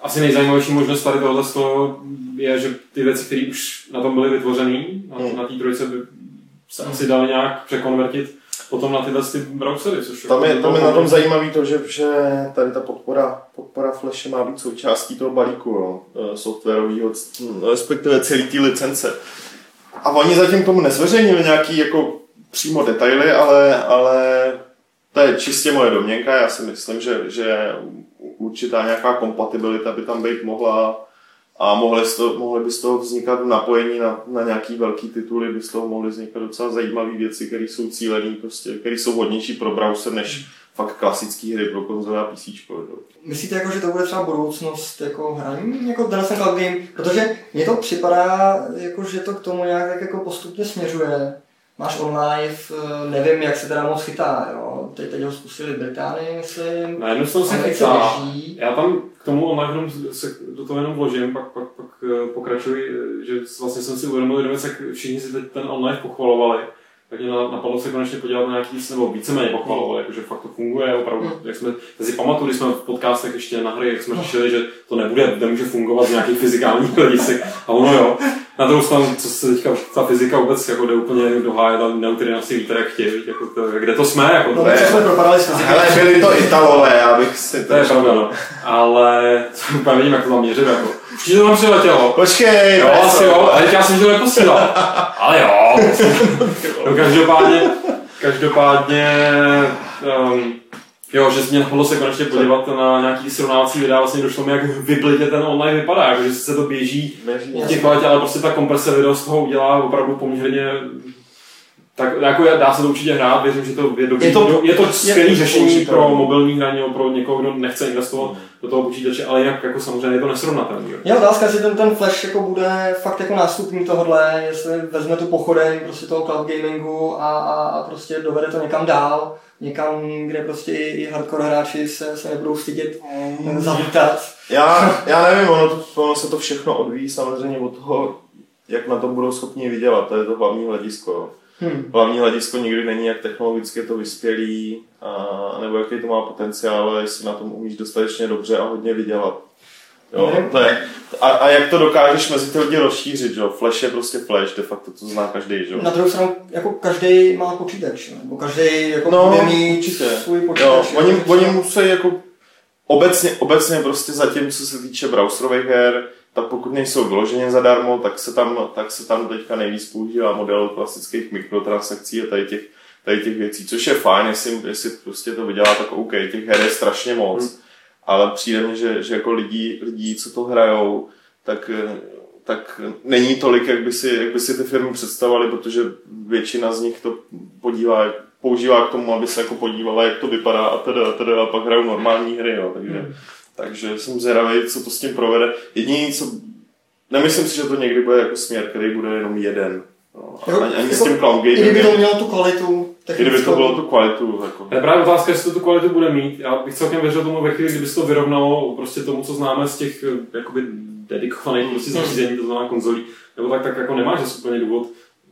asi nejzajímavější možnost tady tohle z toho je, že ty věci, které už na tom byly vytvořené, na, Hmm. na té trojce by se asi daly nějak překonvertit potom na tyhle ty browsery, což Tam je, jako tam je na tom zajímavý to, že, že tady ta podpora, podpora Flashe má být součástí toho balíku no, eh, softwarového, hm, respektive celý té licence. A oni zatím tomu nezveřejnili nějaký jako přímo detaily, ale, ale to je čistě moje domněnka. Já si myslím, že, že určitá nějaká kompatibilita by tam být mohla a mohly, z toho, mohly by z toho vznikat napojení na, na nějaký velký tituly, by z toho mohly vznikat docela zajímavé věci, které jsou cílené, prostě, které jsou hodnější pro browser než fakt klasické hry pro konzole a PC. Myslíte, jako, že to bude třeba budoucnost jako hraní, jako ten cloud game? Protože mně to připadá, jako, že to k tomu nějak jako postupně směřuje. Máš online, eh, nevím, jak se teda moc chytá, jo. Teď, teď ho zkusili v Británii, myslím. Na jednu se chytá. Já tam k tomu online se do toho jenom vložím, pak, pak, pak eh, pokračuji, eh, že vlastně jsem si uvědomil, jednu věc, jak všichni si teď ten online pochvalovali, tak mě na- napadlo se konečně podívat na nějaký, nebo víceméně pochvalovali, jakože fakt to funguje, opravdu, Hmm. jak jsme, já si pamatuju, když jsme v podcastech ještě na hry, jak jsme řešili, že to nebude, nemůže fungovat z nějakých fyzikálních hledisek, a ono jo. Na druhou stranu, co se teďka, ta fyzika vůbec jako jde úplně do háje, ta neutriny asi víte, jak chtějí, jako to, kde to jsme, jako No, to my je, jsme propadali s fyzikou. Ale byli to Italové, já bych si to je pravda, no. Ale úplně nevím, jak to tam měřit, jako. Určitě to tam přiletělo. Počkej, Jo, ne, asi co? jo, ale teď já jsem to neposílal. Ale jo. no, každopádně, každopádně, um, jo, že mě napadlo se konečně podívat na nějaký srovnávací videa, vlastně došlo mi, jak vyblitě ten online vypadá, jako, že se to běží v těch kvalitě, ale prostě ta komprese video z toho udělá opravdu poměrně tak jako dá se to určitě hrát, věřím, že to je dobrý. Je to- je to skvělé je- řešení pro mobilní hraní, pro někoho, kdo nechce investovat do toho počítače, ale jinak jako samozřejmě je to nesrovnatelné. Je otázka, jestli ten, ten flash jako bude fakt jako nástupní tohle, jestli vezme tu pochodeň prostě toho cloud gamingu a, a, a prostě dovede to někam dál, někam, kde prostě i, i hardcore hráči se, se nebudou stydět mm. zavítat. Já, já nevím, ono, to, ono se to všechno odvíjí samozřejmě od toho, jak na to budou schopni vydělat, to je to hlavní hledisko. jo. Hmm. Hlavní hledisko nikdy není, jak technologicky je to vyspělý, a, nebo jaký to má potenciál, ale jestli na tom umíš dostatečně dobře a hodně vydělat. Jo, Mhm. to je, a, a, jak to dokážeš mezi ty lidi rozšířit, že jo? Flash je prostě flash, de facto to zná každý, že jo? Na druhou stranu, jako každý má počítač, jo, nebo každý jako No, bude mít určitě. svůj Jo, počítač. oni, jo, oni takže- musí jako obecně, obecně prostě zatím, co se týče browserových her, tak pokud nejsou vyloženě zadarmo, tak se tam, tak se tam teďka nejvíc používá model klasických mikrotransakcí a tady těch, tady těch věcí, což je fajn, jestli, jestli prostě to vydělá, tak OK, těch her je strašně moc, Hmm. ale přijde mi, že, že jako lidí, lidí, co to hrajou, tak, tak není tolik, jak by, si, jak by si ty firmy představovaly, protože většina z nich to podívá, používá k tomu, aby se jako podívala, jak to vypadá a teda, a teda a pak hrajou normální hry, jo, takže, Hmm. Takže jsem zvědavý, co to s tím provede. Jediný, co, nemyslím si, že to někdy bude jako směr, který bude jenom jeden. No, Jo, ani, ani s jako- tím cloud I kdyby to mělo tu kvalitu i kdyby to technickou. bylo tu kvalitu. Jako. To je právě otázka, jestli to tu kvalitu bude mít. Já bych celkem věřil tomu ve chvíli, kdyby se to vyrovnalo prostě tomu, co známe z těch eh, jakoby dedikovaných prostě zařízení, to znamená konzolí, nebo tak, tak jako nemáš zase úplně důvod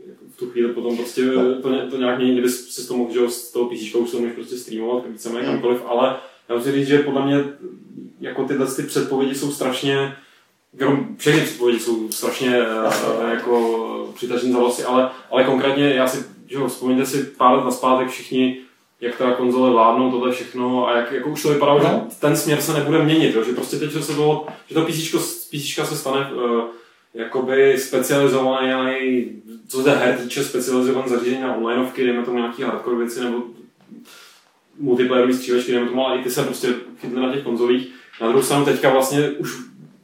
jako v tu chvíli potom prostě eh, to, ně- to nějak mění, kdyby si to mohl, že z toho PC už to můžeš prostě streamovat víceméně Hmm. kamkoliv, ale já musím říct, že podle mě jako tyhle ty předpovědi jsou strašně Jenom všechny předpovědi jsou strašně uh, jako přitažené za vlasy, ale, ale konkrétně já si, že jo, vzpomeňte si pár let naspátek všichni, jak teda konzole vládnou tohle všechno a jak jako už to vypadalo, že No. ten směr se nebude měnit, jo? že prostě teď se bylo, že to PC, PC se stane uh, jakoby specializovaný, co se her týče, specializovaný zařízení na onlineovky, dejme tomu nějaký hardcore věci nebo multiplayerové střílečky, dejme tomu, ale i ty se prostě chytly na těch konzolích. Na druhou stranu teďka vlastně už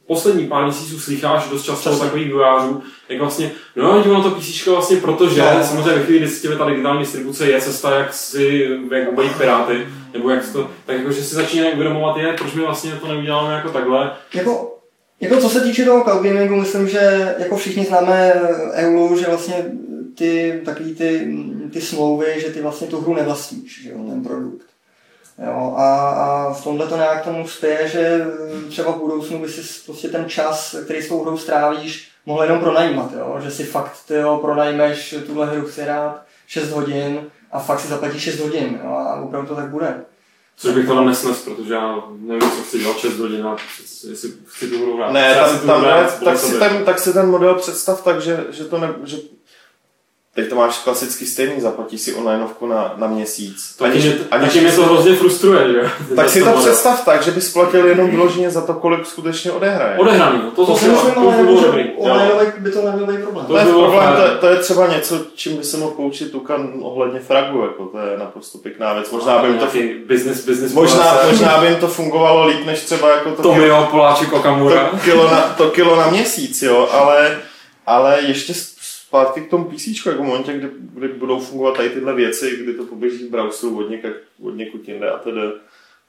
poslední pár měsíců slycháš dost často Přesně. takových vývojářů, jak vlastně, no jo, ono to PC vlastně protože, No. samozřejmě ve chvíli, kdy si ta digitální distribuce je cesta, jak si, jak obejít piráty, nebo jak to, tak jako, že si začínají uvědomovat je, proč my vlastně to neuděláme jako takhle. Jako, jako co se týče toho cloud gamingu, myslím, že jako všichni známe Eulu, že vlastně ty takový ty, ty smlouvy, že ty vlastně tu hru nevlastníš, že jo, ten produkt. Jo, a, a v tomhle to nějak tomu spěje, že třeba v budoucnu by si prostě ten čas, který s tou hrou strávíš, mohl jenom pronajímat, jo? že si fakt tyjo, pronajmeš tuhle hru chci hrát 6 hodin a fakt si zaplatíš 6 hodin jo? a opravdu to tak bude. Což bych tohle nesnes, protože já nevím, co chci dělat 6 hodin, a jestli chci tu hru hrát. Ne, Já tam, tam ne, tak, si ten, tak si ten model představ tak, že, že to ne, že teď to máš klasicky stejný, zaplatíš si onlineovku na, na měsíc. Taky, mě, aniž taky mě to hrozně frustruje, že? tak si to model. představ tak, že bys platil jenom vyloženě za to, kolik skutečně odehraje. Odehraný, no, to To zase to ale by bylo dobrý. by to nebyl problém. To To bylo problém, to, je- to, je třeba něco, čím by se mohl poučit Tukan ohledně fragu, jako to je naprosto pěkná věc. Možná by jim to, business, business možná, možná by jim to fungovalo líp, než třeba jako to, Tomio, Poláček, Okamura. to, kilo na, to kilo na měsíc, jo, ale, ale ještě zpátky k tomu PC, jako momentě, kdy, kdy budou fungovat tady tyhle věci, kdy to poběží v browseru od, někud, od někud jinde a tedy,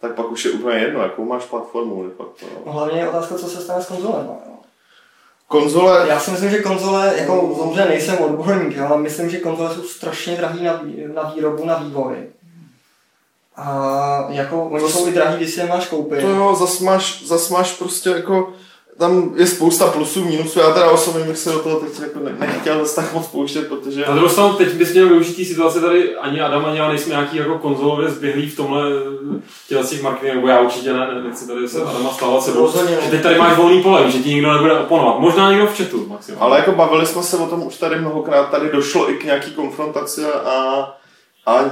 tak pak už je úplně jedno, jakou máš platformu. Facto, No, no. hlavně je otázka, co se stane s konzolem. Jo. Konzole, Já si myslím, že konzole, jako dobře nejsem odborník, ale myslím, že konzole jsou strašně drahý na, na výrobu, na vývoj. A jako, oni jsou i drahý, když si je máš koupit. to jo, zas máš, zas máš prostě jako tam je spousta plusů, minusů, já teda osobně bych se do toho teď jako ne- nechtěl zase tak moc pouštět, protože Na druhou stranu, teď bys měl využít situace tady, ani Adam, ani já nejsme nějaký jako konzolově zběhlí v tomhle těchto těch marketingu, nebo já určitě ne, ne nechci tady se Adama stávat sebou. Rozhodně ne. Že teď tady máš volný pole, že ti nikdo nebude oponovat. Možná někdo v chatu maximálně. Ale jako bavili jsme se o tom už tady mnohokrát, tady došlo i k nějaký konfrontaci a, a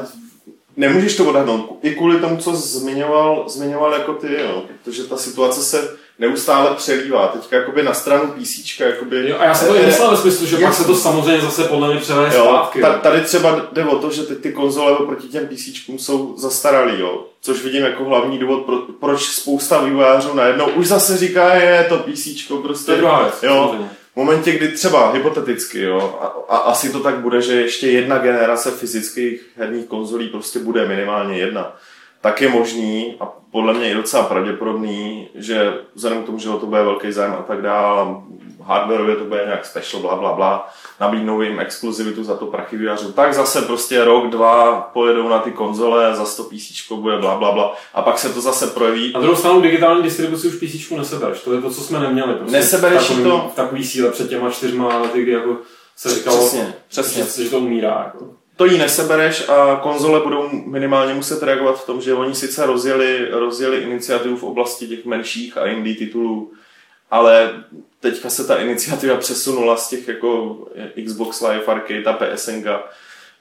nemůžeš to odhadnout. I kvůli tomu, co zmiňoval, zmiňoval jako ty, jo, protože ta situace se neustále přelívá. Teďka jakoby na stranu PC, jakoby... Jo, a já jsem to i myslel ve smyslu, že pak se to samozřejmě zase podle mě převede Jo, zpátky. ta, tady třeba jde o to, že ty, ty konzole oproti těm PC jsou zastaralý, jo. Což vidím jako hlavní důvod, pro, proč spousta vývojářů najednou už zase říká, je to PC, To prostě je druhá věc. Jo, v momentě, kdy třeba hypoteticky, jo, a, a asi to tak bude, že ještě jedna generace fyzických herních konzolí prostě bude minimálně jedna, tak je možný a podle mě i docela pravděpodobný, že vzhledem k tomu, že o to bude velký zájem a tak dále, hardwareově to bude nějak special, bla, bla, bla, nabídnou jim exkluzivitu za to prachy vývářů, tak zase prostě rok, dva pojedou na ty konzole, za 100 PC bude bla, bla, bla a pak se to zase projeví. Na druhou stranu digitální distribuci už PC nesebereš, to je to, co jsme neměli. Prostě Nesebereš takový, to? V takový síle před těma čtyřma lety, kdy jako se říkalo, Přesně, přesně. Že, že to umírá. Jako. To jí nesebereš a konzole budou minimálně muset reagovat v tom, že oni sice rozjeli, rozjeli iniciativu v oblasti těch menších a indie titulů, ale teďka se ta iniciativa přesunula z těch jako Xbox Live Arcade a PSN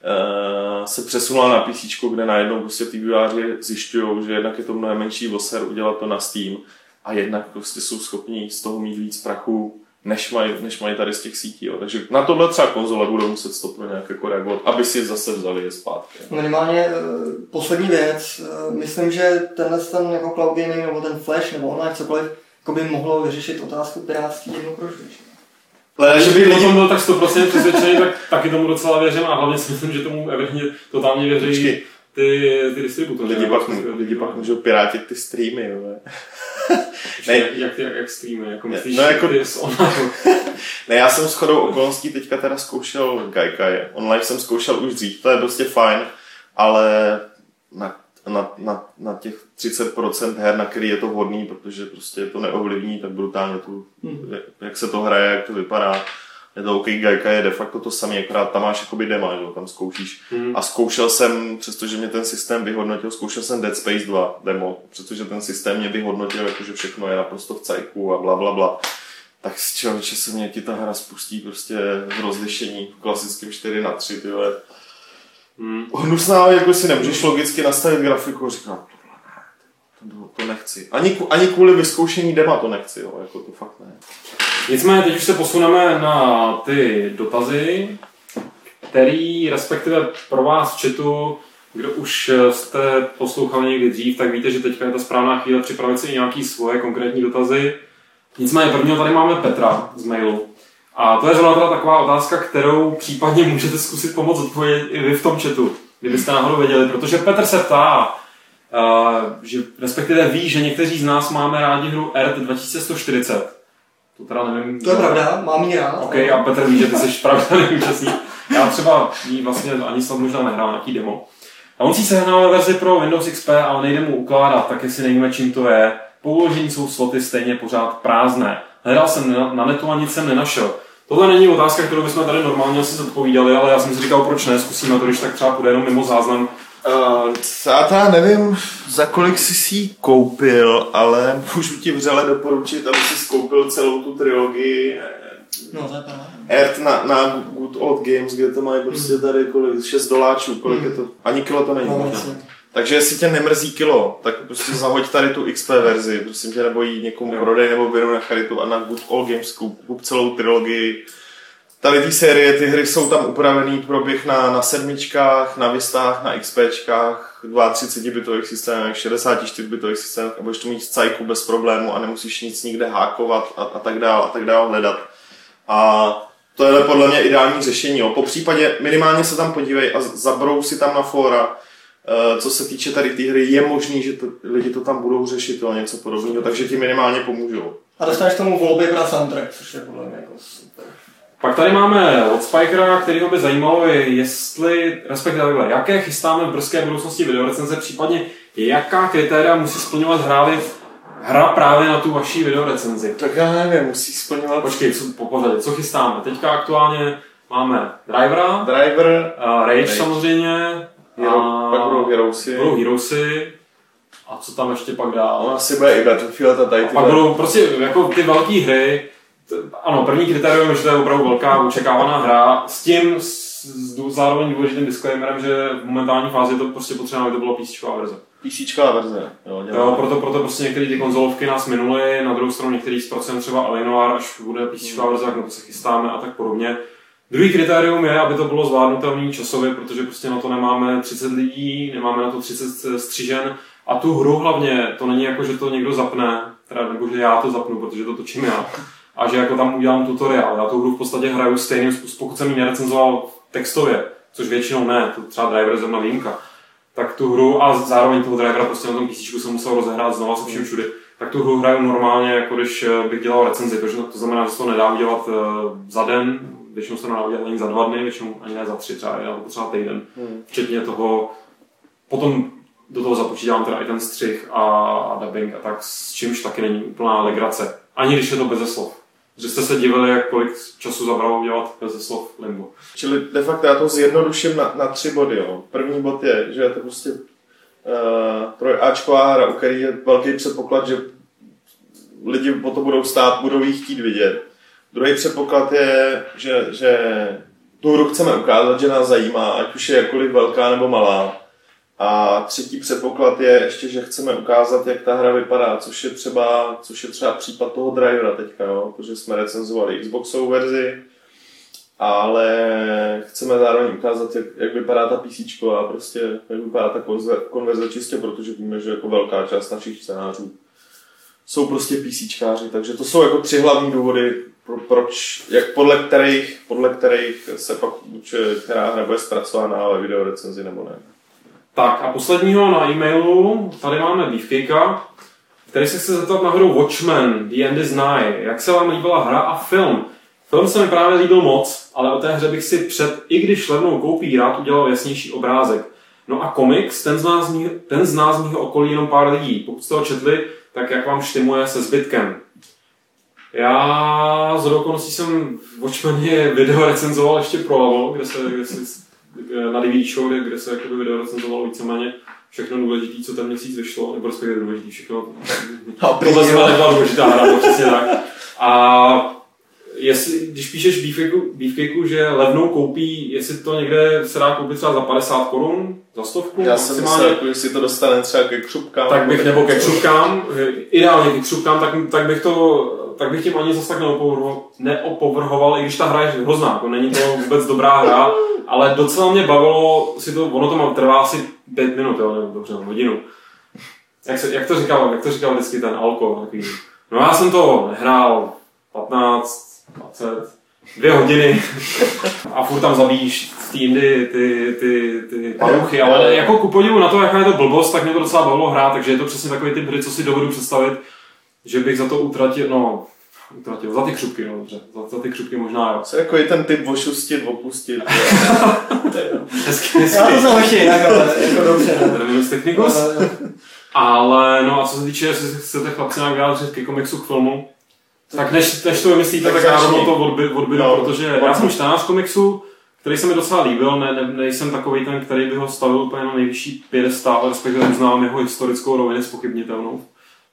Uh, se přesunula na PC, kde najednou prostě ty výváři zjišťují, že jednak je to mnohem menší voser udělat to na Steam a jednak prostě jsou schopni z toho mít víc prachu, než mají, než mají tady z těch sítí. Jo. Takže na tohle třeba konzole budou muset stopno nějak jako reagovat, aby si je zase vzali je zpátky. Minimálně eh, poslední věc, eh, myslím, že tenhle ten jako cloud gaming nebo ten flash nebo online cokoliv, jako by mohlo vyřešit otázku pirátství jednou pro vždy. Ale že by lidi byl tak 100% přesvědčený, tak taky tomu docela věřím a hlavně si myslím, že tomu Everhně totálně věří Počkej. Ty, ty distributory. Lidi pak, prostě lidi pak můžou pirátit ty streamy, jo. ne. Jak, jak, jak, jak streamy, jako myslíš, no, jako- ty z online. Ne, já jsem shodou okolností teďka teda zkoušel Gaikai. Online jsem zkoušel už dřív, to je prostě fajn, ale na, na, na, na těch 30% her, na který je to vhodný, protože prostě to neovlivní tak brutálně tu, Hmm. jak, jak se to hraje, jak to vypadá. Je to OK, Gaikai je de facto to samé, akorát tam máš jakoby dema, že? tam zkoušíš. Hmm. A zkoušel jsem, přestože mě ten systém vyhodnotil, zkoušel jsem Dead Space 2 demo, přestože ten systém mě vyhodnotil, jakože všechno je naprosto v cajku a bla bla bla. Tak z člověče se mě ti ta hra spustí prostě v rozlišení v klasickém 4 na 3 ty vole. Hmm. Hnusná, jako si nemůžeš logicky nastavit grafiku a říkám, to, to nechci. Ani, ani kvůli vyzkoušení dema to nechci, jo, jako to fakt ne. Nicméně teď už se posuneme na ty dotazy, který respektive pro vás v chatu, kdo už jste poslouchali někdy dřív, tak víte, že teďka je ta správná chvíle připravit si nějaký svoje konkrétní dotazy. Nicméně prvního tady máme Petra z mailu. A to je zrovna taková otázka, kterou případně můžete zkusit pomoct odpovědět i vy v tom chatu, kdybyste náhodou věděli, protože Petr se ptá, uh, že respektive ví, že někteří z nás máme rádi hru ERT 2140. To teda nevím. To je pravda, mám rád. OK, a Petr ví, že ty jsi pravidelný účastník. Já třeba jí vlastně ani snad možná nehrál nějaký demo. A on si sehnal verzi pro Windows XP, ale nejde mu ukládat, tak jestli nevíme, čím to je. Po uložení jsou sloty stejně pořád prázdné. Hledal jsem na, na netu a nic jsem nenašel. Tohle není otázka, kterou bychom tady normálně asi zodpovídali, ale já jsem si říkal, proč ne, zkusíme to, když tak třeba půjde jenom mimo záznam. Uh, já teda nevím, za kolik jsi si ji koupil, ale můžu ti vřele doporučit, aby si koupil celou tu trilogii. No, to je. Earth na, na Good Old Games, kde to mají prostě tady kolik, 6 doláčů, kolik je to, ani kilo to není No, možná. Takže jestli tě nemrzí kilo, tak prostě zahoď tady tu XP verzi, prosím tě, nebo jí někomu prodej, nebo věnu na charitu a na Good Old Games kup, kup celou trilogii. Tady ty série, ty hry jsou tam upravený pro běh na, na sedmičkách, na vistách, na XPčkách, 32 bitových systémech, 64 bitových systémech a budeš to mít cajku bez problému a nemusíš nic nikde hákovat a, a tak dál a tak dál hledat. A to je podle mě ideální řešení. Jo. Po případě minimálně se tam podívej a zabrou si tam na fóra, Eh, co se týče tady té hry, je možný, že to, lidi to tam budou řešit jo, něco podobného, takže ti minimálně pomůžou. A dostaneš tomu volby na soundtrack, což je podle mě jako super. Pak tady máme od Spikera, který by zajímalo, je, jestli, respektive jaké chystáme v brzké budoucnosti videorecenze, případně jaká kritéria musí splňovat hráli hra právě na tu vaší videorecenzi. Tak já nevím, musí splňovat Počkej, co, po pořadě, co chystáme? Teďka aktuálně máme Drivera, driver, uh, Rage, Rage. samozřejmě, hero, a pak budou Heroesy. budou Heroesy, a co tam ještě pak dál? On asi bude i Battlefield a tady A pak budou prostě jako ty velké hry, ano, první kritérium je, že to je opravdu velká očekávaná hra, s tím s, s dů- zároveň důležitým disclaimerem, že v momentální fázi je to prostě potřeba, aby to bylo PC verze. PCčková verze. Jo, dělá. Jo, proto, proto prostě některé ty konzolovky nás minuly, na druhou stranu některý zpracujeme třeba Alienware, až bude PC verze, tak na to se chystáme a tak podobně. Druhý kritérium je, aby to bylo zvládnutelné časově, protože prostě na to nemáme 30 lidí, nemáme na to 30 střížen a tu hru hlavně, to není jako, že to někdo zapne, teda, nebo že já to zapnu, protože to točím já, a že jako tam udělám tutoriál. Já tu hru v podstatě hraju stejným způsobem, pokud jsem ji nerecenzoval textově, což většinou ne, to třeba driver zrovna výjimka, tak tu hru a zároveň toho drivera prostě na tom PC jsem musel rozehrát znova se vším všudy, tak tu hru hraju normálně, jako když eh, bych dělal recenzi, protože to znamená, že se to nedá udělat eh, za den, většinou se to nedá udělat ani za dva dny, většinou ani ne za tři třeba, nebo třeba týden, hmm. včetně toho, potom do toho započítám teda i ten střih a, a dubbing a tak, s čímž taky není úplná legrace. Ani když je to bez slov. Že jste se divili, jak kolik času zabralo udělat bez slov Limbo. Čili de facto já to zjednoduším na, na tři body. Jo. První bod je, že je to prostě uh, pro Ačková hra, u který je velký předpoklad, že lidi po to budou stát, budou jí chtít vidět. Druhý předpoklad je, že, že tu hru chceme ukázat, že nás zajímá, ať už je jakkoliv velká nebo malá. A třetí předpoklad je ještě, že chceme ukázat, jak ta hra vypadá, což je třeba, což je třeba případ toho drivera teďka, jo? protože jsme recenzovali Xboxovou verzi, ale chceme zároveň ukázat, jak, jak vypadá ta PC a prostě jak vypadá ta konverze čistě, protože víme, že jako velká část našich scénářů jsou prostě PCčkáři, takže to jsou jako tři hlavní důvody, pro, proč, jak podle kterých, podle kterých se pak určuje, která hra bude zpracována ve video recenzi nebo ne. Tak a posledního na e-mailu, tady máme Beefcakea, který se chce zeptat na hru Watchmen, The End is Nigh. Jak se vám líbila hra a film? Film se mi právě líbil moc, ale o té hře bych si před, i když levnou koupí, rád udělal jasnější obrázek. No a komiks, ten z nás, ten z nás mýho okolí jenom pár lidí. Pokud jste ho četli, tak jak vám štimuje se zbytkem. Já z okolností jsem v Watchmeni video recenzoval ještě pro Lavo, kde se, kde se na DVD show, kde, se jakoby video recenzovalo víceméně všechno důležité, co ten měsíc vyšlo, nebo respektive důležité všechno. Tohle jsme nebyla důležitá hra, přesně tak. A jestli, když píšeš beefcakeu, beefcakeu, že levnou koupí, jestli to někde se dá koupit třeba za 50 korun, za stovku. Já jsem myslel, jako, jestli to dostane třeba ke křupkám. Tak bych, nebo ke křupkám, ideálně ke křupkám, tak, tak bych to tak bych tím ani zase tak neopovrhoval, neopovrhoval, i když ta hra je hrozná, jako není to vůbec dobrá hra, ale docela mě bavilo si to, ono to má, trvá asi pět minut, jo, nebo dobře, hodinu. Jak, se, jak, to říkal, jak to říkal vždycky ten Alko, takový. No já jsem to nehrál 15, 20, dvě hodiny a furt tam zabíjíš týmdy ty, ty, ty paluchy, ale jako ku podivu na to, jaká je to blbost, tak mě to docela bavilo hrát, takže je to přesně takový typ hry, co si dovedu představit, že bych za to utratil, no, utratil, za ty křupky, no dobře, za, za ty křupky možná jo. Co jako je ten typ ošustit, opustit. hezky, hezky. Já to jsem jinak, ale jako dobře. Ne? Terminus technicus. Ale no a co se týče, jestli chcete chlapci nějak vyjádřit ke komiksu k filmu, tak než, než to vymyslíte, tak, tak já rovnou to odby, odbydu, no, protože já jsem čtenář komiksu, který se mi docela líbil, ne, ne, nejsem takový ten, který by ho stavil úplně na nejvyšší pědestál, respektive uznávám jeho historickou rovinu spochybnitelnou.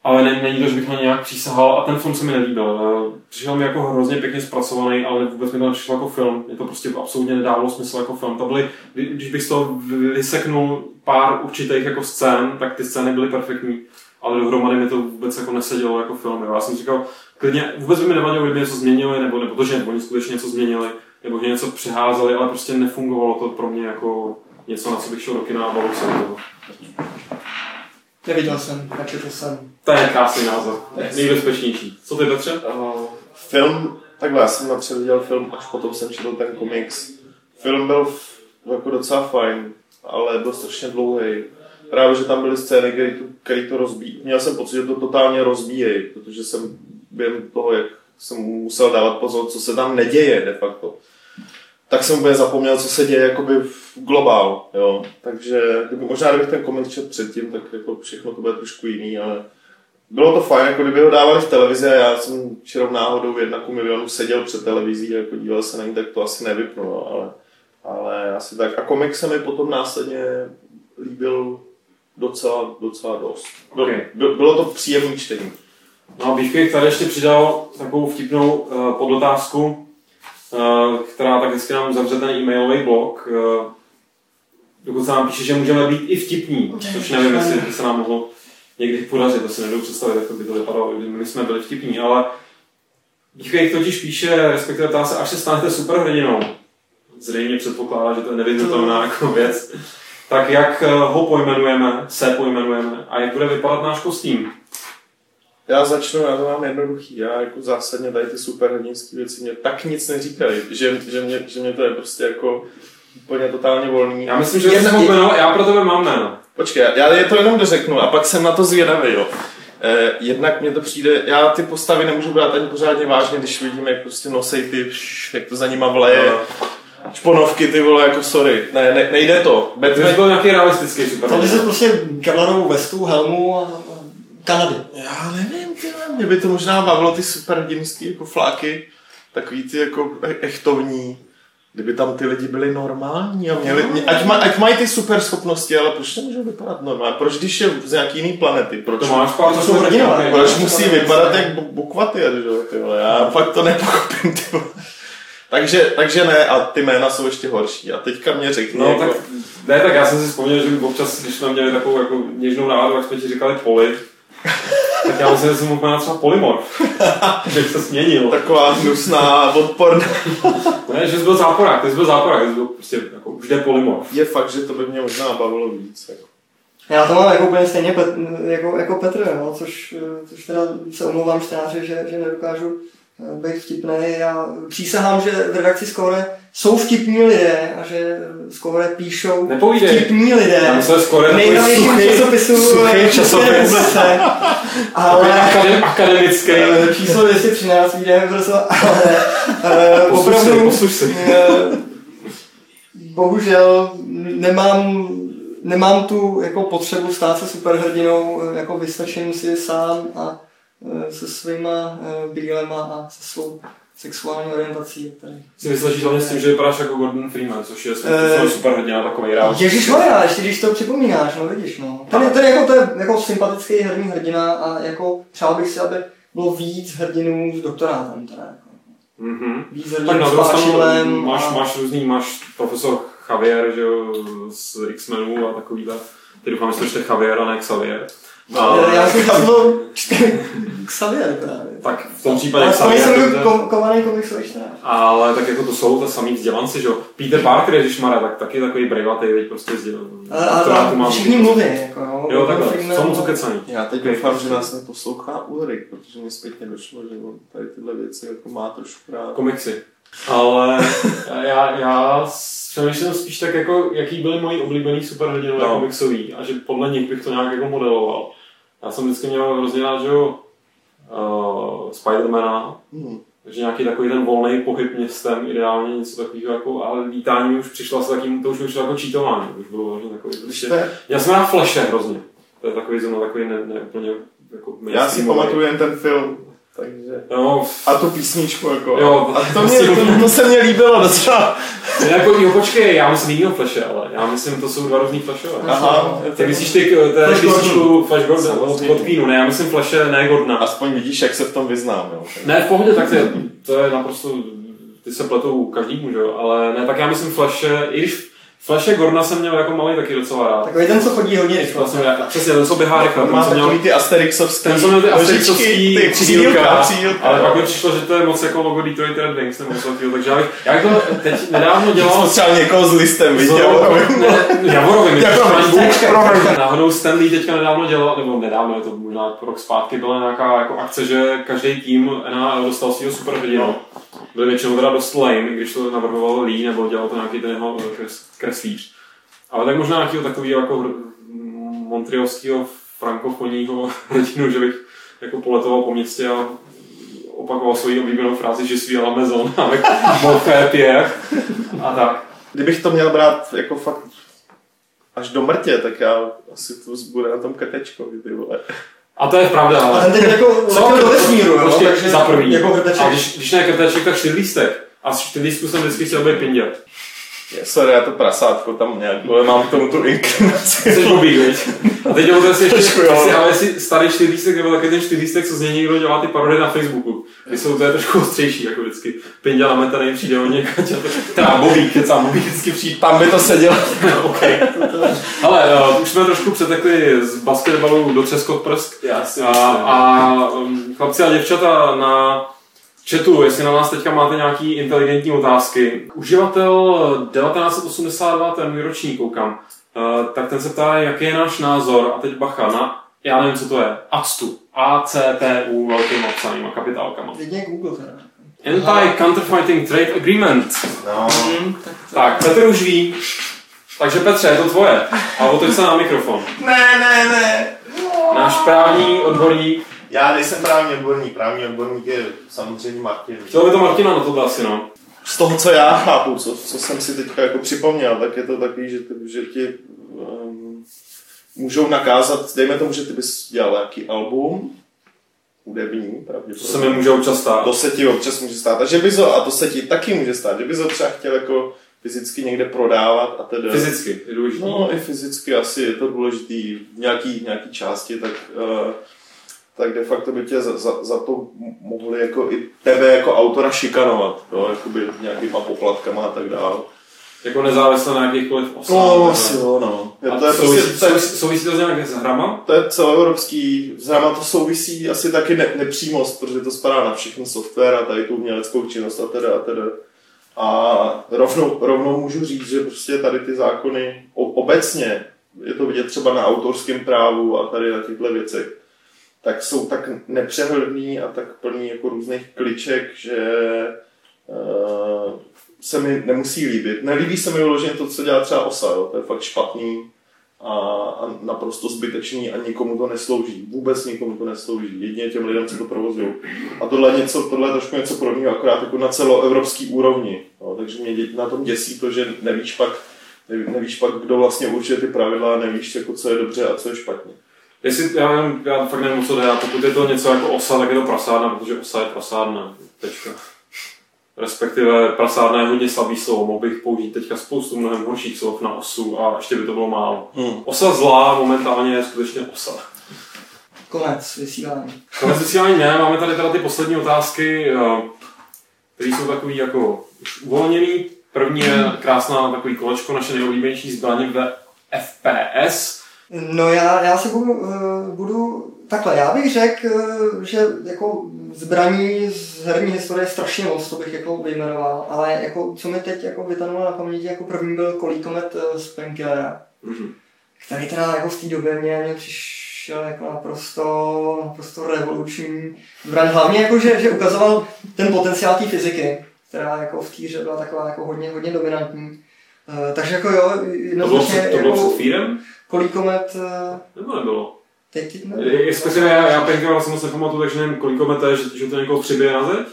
Ale ne, není to, že bych na nějak přísahal a ten film se mi nelíbil. Přišel mi jako hrozně pěkně zpracovaný, ale vůbec mi to nepřišlo jako film. Je to prostě absolutně nedávalo smysl jako film. To byly, když bych z toho vyseknul pár určitých jako scén, tak ty scény byly perfektní, ale dohromady mi to vůbec jako nesedělo jako film. Já jsem říkal, klidně vůbec by mi nevadilo, kdyby něco změnili, nebo, nebo to, že oni skutečně něco změnili, nebo že něco přeházeli, ale prostě nefungovalo to pro mě jako něco, na co bych šel do kina a bavil se toho. Neviděl jsem, načetl jsem. To je krásný názor. Nejbezpečnější. Co ty, Petře? Uh, film, takhle, já jsem napřed viděl film, až potom jsem četl ten komiks. Film byl jako docela fajn, ale byl strašně dlouhý. Právě, že tam byly scény, které to, který to rozbíjí. Měl jsem pocit, že to totálně rozbíjí, protože jsem během toho, jak jsem musel dávat pozor, co se tam neděje de facto tak jsem úplně zapomněl, co se děje jakoby v globál, jo. Takže kdyby, možná kdybych ten koment čet předtím, tak jako všechno to bude trošku jiný, ale bylo to fajn, jako kdyby ho dávali v televizi a já jsem čirou náhodou v jednaku milionu seděl před televizí a jako díval se na ní, tak to asi nevypnu, no, ale, ale asi tak. A komik se mi potom následně líbil docela, docela dost. Okay. Bylo to příjemné čtení. No a Beefcake tady ještě přidal takovou vtipnou uh, podotázku, která tak hezky nám uzavře ten e-mailový blok. Dokud se nám píše, že můžeme být i vtipní, což nevím, jestli by se nám mohlo někdy podařit, to si nedovedu představit, jak to by to vypadalo, kdyby my jsme byli vtipní, ale Beefcake totiž píše, respektive ptá se, až se stanete superhrdinou, zřejmě předpokládá, že to je nevyhnutelná jako věc, tak jak ho pojmenujeme, se pojmenujeme a jak bude vypadat náš kostým. Já začnu, já to mám jednoduchý. Já jako zásadně tady ty superhrdinské věci mě tak nic neříkají, že, že, mě, že mě to je prostě jako úplně totálně volný. Já myslím, že jsem jmenoval, já pro tebe mám jméno. Počkej, já je to jenom dořeknu a pak jsem na to zvědavý, jo. Eh, jednak mě to přijde, já ty postavy nemůžu brát ani pořádně vážně, když vidím, jak prostě nosej ty, jak to za nima vleje. No. Šponovky, ty vole, jako sorry, ne, ne nejde to. Batman... To byl nějaký realistický super. To se prostě kevlarovou vestu, helmu a Kanady. Já nevím, ty mě by to možná bavilo ty superhrdinský jako fláky, takový ty jako e- echtovní kdyby tam ty lidi byli normální a měli, ať, ma, ať mají ty super schopnosti, ale proč nemůžou vypadat normálně? Proč když je z nějaký jiný planety? Proč, to máš pár, to jsou hrdinové. Proč musí vypadat jak bukvaty, že jo, Já fakt to nepochopím, ty vole. Takže, takže ne, a ty jména jsou ještě horší. A teďka mě řekni. No, jako... tak, ne, tak já jsem si vzpomněl, že občas, když jsme měli takovou jako něžnou náladu, jak jsme ti říkali poli, tak já myslím, že jsem úplně třeba polymorf. že se změnil. Taková hnusná, odporná. ne, že jsi byl záporák, ty jsi byl záporák, ty jsi byl prostě jako už jde polymorf. Je fakt, že to by mě možná bavilo víc. Jako. Já to mám jako úplně stejně Pet, jako, jako Petr, no, což, což teda se omlouvám čtenáři, že, že nedokážu být vtipný. Já přísahám, že v redakci Skore jsou vtipní lidé a že Skore píšou Nepovídej. vtipní lidé. Já myslím, Skore nejnovějším časopisu v České republice. Ale akadem, akademický. Eh, číslo 213 vyjde prostě, ale eh, opravdu posluš si. Eh, bohužel nemám nemám tu jako potřebu stát se superhrdinou, jako vystačím si sám a se svýma eh, brýlema a se svou sexuální orientací. Tady. Si myslíš hlavně s tím, že vypadáš jako Gordon Freeman, což je uh, super hrdina takový rád. Ježíš Maria, ještě když to připomínáš, no vidíš, no. Ten, je, ten jako, to je jako sympatický herní hrdina a jako přál bych si, aby bylo víc hrdinů s doktorátem. Teda, jako. Mm-hmm. Víc hrdinů tak s máš, a... máš různý, máš profesor Javier, že jo, z X-Menů a takovýhle. Ty doufám, že to čte Javier a ne Xavier. No, já jsem chápal Xavier právě. Tak v tom případě Xavier. Ale jsem kom, kovaný komiksový Ale tak jako to jsou to samý vzdělanci, že jo. Peter Parker, když Mara, tak taky takový brejvatý, teď prostě vzdělan. Ale všichni mluví, jako jo. Jo, takhle, jsou co kecaný. Já teď doufám, že nás neposlouchá Ulrik, protože mi zpětně došlo, že on tady tyhle věci jako má trošku rád. Komiksy. Ale já, já přemýšlím spíš tak jako, jaký byly moji oblíbený superhrdinové no. komiksový a že podle nich bych to nějak jako modeloval. Já jsem vždycky měl hrozně rád, že jo, uh, Spidermana, mm. takže nějaký takový ten volný pohyb městem, ideálně něco takového, jako, ale lítání už přišlo se takým, to už mi jako čítování, už bylo vlastně takový, prostě, já jsem rád Flashe hrozně, to je takový zrovna takový ne, ne úplně jako Já si pamatuju jen ten film, takže... No, a tu písničku jako. Jo, a to, mě, to, to, se mně líbilo docela. Ne, jako, jo, počkej, já myslím jinýho flashe, ale já myslím, to jsou dva různý flashové. Aha. Ty myslíš ty, ty písničku Flash Gordon od Queenu, ne, já myslím flashe, ne Gordona. Aspoň vidíš, jak se v tom vyznám, jo. Ne, v pohodě, tak ty, to je naprosto, ty se pletou každý jo, ale ne, tak já myslím flashe, i když Flashe Gorna jsem měl jako malý taky docela rád. Takový ten, co chodí hodně rychle. Vlastně, přesně, ten, co běhá rychle. Má ten, takový ty Asterixovský Ten, co měl ty Asterixovský ty přídílka, ale pak mi přišlo, že to je moc jako logo Detroit Red Wings nebo něco takového, takže já bych, já bych to teď nedávno dělal... třeba někoho s listem, víš, Javorovým. Javorovým, Náhodou Stanley teďka nedávno dělal, nebo nedávno, je to možná rok zpátky, byla nějaká jako akce, že každý tým NHL dostal svého superhrdinu byly většinou teda dost lame, když to navrhoval Lee, nebo dělal to nějaký ten jeho kreslíř. Ale tak možná nějakého takového jako montrealského frankofonního rodinu, že bych jako poletoval po městě a opakoval svoji oblíbenou frázi, že svý la maison, Pierre a tak. Kdybych to měl brát jako fakt až do mrtě, tak já asi to bude na tom krtečkovi, ty vole. A to je pravda, ale... A ten jako Co? do vesmíru, jo? Počkej, takže za prvý. Jako krteček. A když, když ne krteček, tak čtyřlístek. A z čtyřlístku jsem vždycky chtěl být pindět. Sorry, já to prasátko tam nějak, ale mám k tomu tu inklinaci. Jsi blbý, viď? A teď je si ještě, Trošku, jestli, ale jestli starý čtyřlístek nebo taky ten čtyřlístek, co z něj někdo dělá ty parodie na Facebooku. Kdy jsou to je trošku ostřejší, jako vždycky. Pindě nametaný přijde od někaď. Teda Bobík, kecám, Bobík vždycky přijde. Tam by to sedělo. OK. Ale uh, už jsme trošku přetekli z basketbalu do třeskot prsk. A, a um, chlapci a děvčata na chatu, jestli na nás teďka máte nějaký inteligentní otázky. Uživatel 1982, ten výroční koukám, uh, tak ten se ptá, jaký je náš názor, a teď bacha, na já nevím, co to je, ACTU, A-C-T-U, velkým napsaným a kapitálkama. Jedině Google teda. Anti-Counterfeiting Trade Agreement. No, Tak, Petr už ví. Takže Petře, je to tvoje. A otoč se na mikrofon. ne, ne, ne. Náš právní odborník. Já nejsem právní odborník, právní odborník je samozřejmě Martin. Chtěl by to Martina na to asi, no. Z toho, co já chápu, co, co jsem si teďka jako připomněl, tak je to takový, že, že ti um, můžou nakázat, dejme tomu, že ty bys dělal nějaký album, hudební, To pravděpodobně. se mi může občas stát. To se ti občas může stát. A, že bys ho, a to se ti taky může stát, že bys ho třeba chtěl jako fyzicky někde prodávat a tedy. Fyzicky, je důležitý. No i fyzicky asi je to důležitý v nějaký, nějaký části, tak, uh, tak de facto by tě za, za, za to mohli jako i tebe jako autora šikanovat, jo, jakoby nějakýma poplatkama a tak dále. Jako nezávisle na jakýchkoliv osách. No, asi jo, no. Je, to, je souvisí, prostě, souvisí, souvisí to s nějak s hrama? to je celoevropský, známa to souvisí asi taky ne, nepřímost, protože to spadá na všechno software a tady tu uměleckou činnost a teda a teda. A rovnou, rovnou můžu říct, že prostě tady ty zákony obecně, je to vidět třeba na autorském právu a tady na těchto věcech, tak jsou tak nepřehledný a tak plný jako různých kliček, že uh, se mi nemusí líbit. Nelíbí se mi vyloženě to, co dělá třeba OSA, jo? to je fakt špatný a, a naprosto zbytečný a nikomu to neslouží. Vůbec nikomu to neslouží. Jedině těm lidem, co to provozují. A tohle je, něco, tohle je trošku něco podobného, akorát jako na celoevropský úrovni. No, takže mě na tom děsí to, že nevíš pak, neví- nevíš pak, kdo vlastně určuje ty pravidla, nevíš, jako, co je dobře a co je špatně. Jestli, já, nevím, já fakt nevím, co jde, a pokud je to něco jako osa, tak je to prasárna, protože osa je prasárna. Tečka. Respektive prasárna je hodně slabý slovo, mohl bych použít teďka spoustu mnohem horších slov na osu a ještě by to bylo málo. Hmm. Osa zlá momentálně je skutečně osa. Konec vysílání. Konec vysílání ne, máme tady teda ty poslední otázky, eh, které jsou takový jako už uvolněný. První je krásná takový kolečko, naše nejoblíbenější zbraně ve FPS. No já, já se budu, uh, budu takhle, já bych řekl, uh, že jako zbraní z herní historie je strašně moc, to bych jako vyjmenoval, ale jako co mi teď jako vytanulo na paměti, jako první byl kolíkomet uh, z Penkillera, Mhm. který teda jako v té době mě, mě přišel jako naprosto, naprosto revoluční zbraň. Hlavně jako, že, že ukazoval ten potenciál té fyziky, která jako v té hře byla taková jako hodně, hodně dominantní. Takže jako jo, To bylo, jednoznačně to bylo jako před Fírem? kolíkomet uh, Nebo nebylo? Teď, ne. Respektive já, já Penkera vlastně moc nepamatuju, takže nevím, kolik je, že, že to někoho přibije na zeď.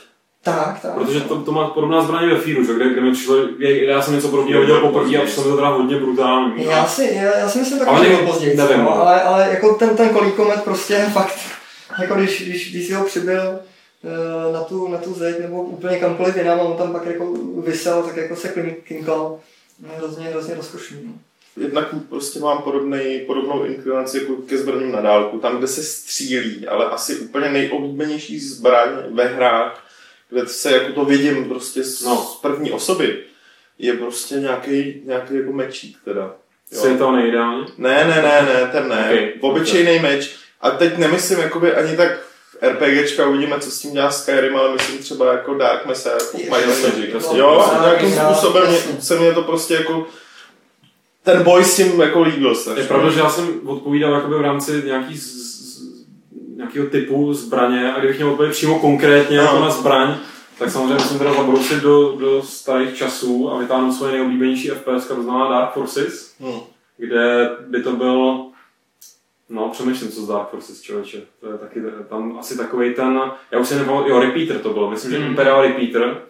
Tak, tak. Protože to, to má podobná zbraně ve Fíru, že? Kde, kde mi přišlo, já jsem něco podobného viděl poprvé a přišlo mi to teda hodně brutální. Já si, já, já si myslím Ale že nevím, později, nevím, no, no. ale, ale jako ten, ten kolíkomet prostě fakt, jako když, když, když si ho přibyl eh, na tu, na tu zeď nebo úplně kamkoliv jinam a on tam pak jako vysel, tak jako se klin- kinkal. No, Hrozně, hrozně rozkošný. Jednak prostě mám podobnej, podobnou inklinaci jako ke zbraním na dálku, tam, kde se střílí, ale asi úplně nejoblíbenější zbraň ve hrách, kde se jako to vidím prostě z, No. z první osoby, je prostě nějaký, nějaký jako mečík teda. Je to nejideálně? Ne, ne, ne, ne, ten ne. Okay. Okay. Obyčejný meč. A teď nemyslím jakoby ani tak RPGčka, uvidíme, co s tím dělá Skyrim, ale myslím třeba jako Dark Messiah, jako. Might Magic. Jasně. Jo, nějakým způsobem mě, se mě to prostě jako ten boj s tím jako líbil se. Je pravda, že já jsem odpovídal jakoby v rámci nějaký z, z, nějakého typu zbraně a kdybych měl odpovědět přímo konkrétně jako No. na zbraň, tak samozřejmě musím teda zabrousit do, do starých časů a vytáhnout svoje nejoblíbenější FPS, to znamená Dark Forces, Hmm. kde by to byl No, přemýšlím, co z Dark Forces, člověče. To je taky tam asi takový ten, já už si nepamatuji, jo, Repeater to bylo, myslím, že Hmm. Imperial Repeater,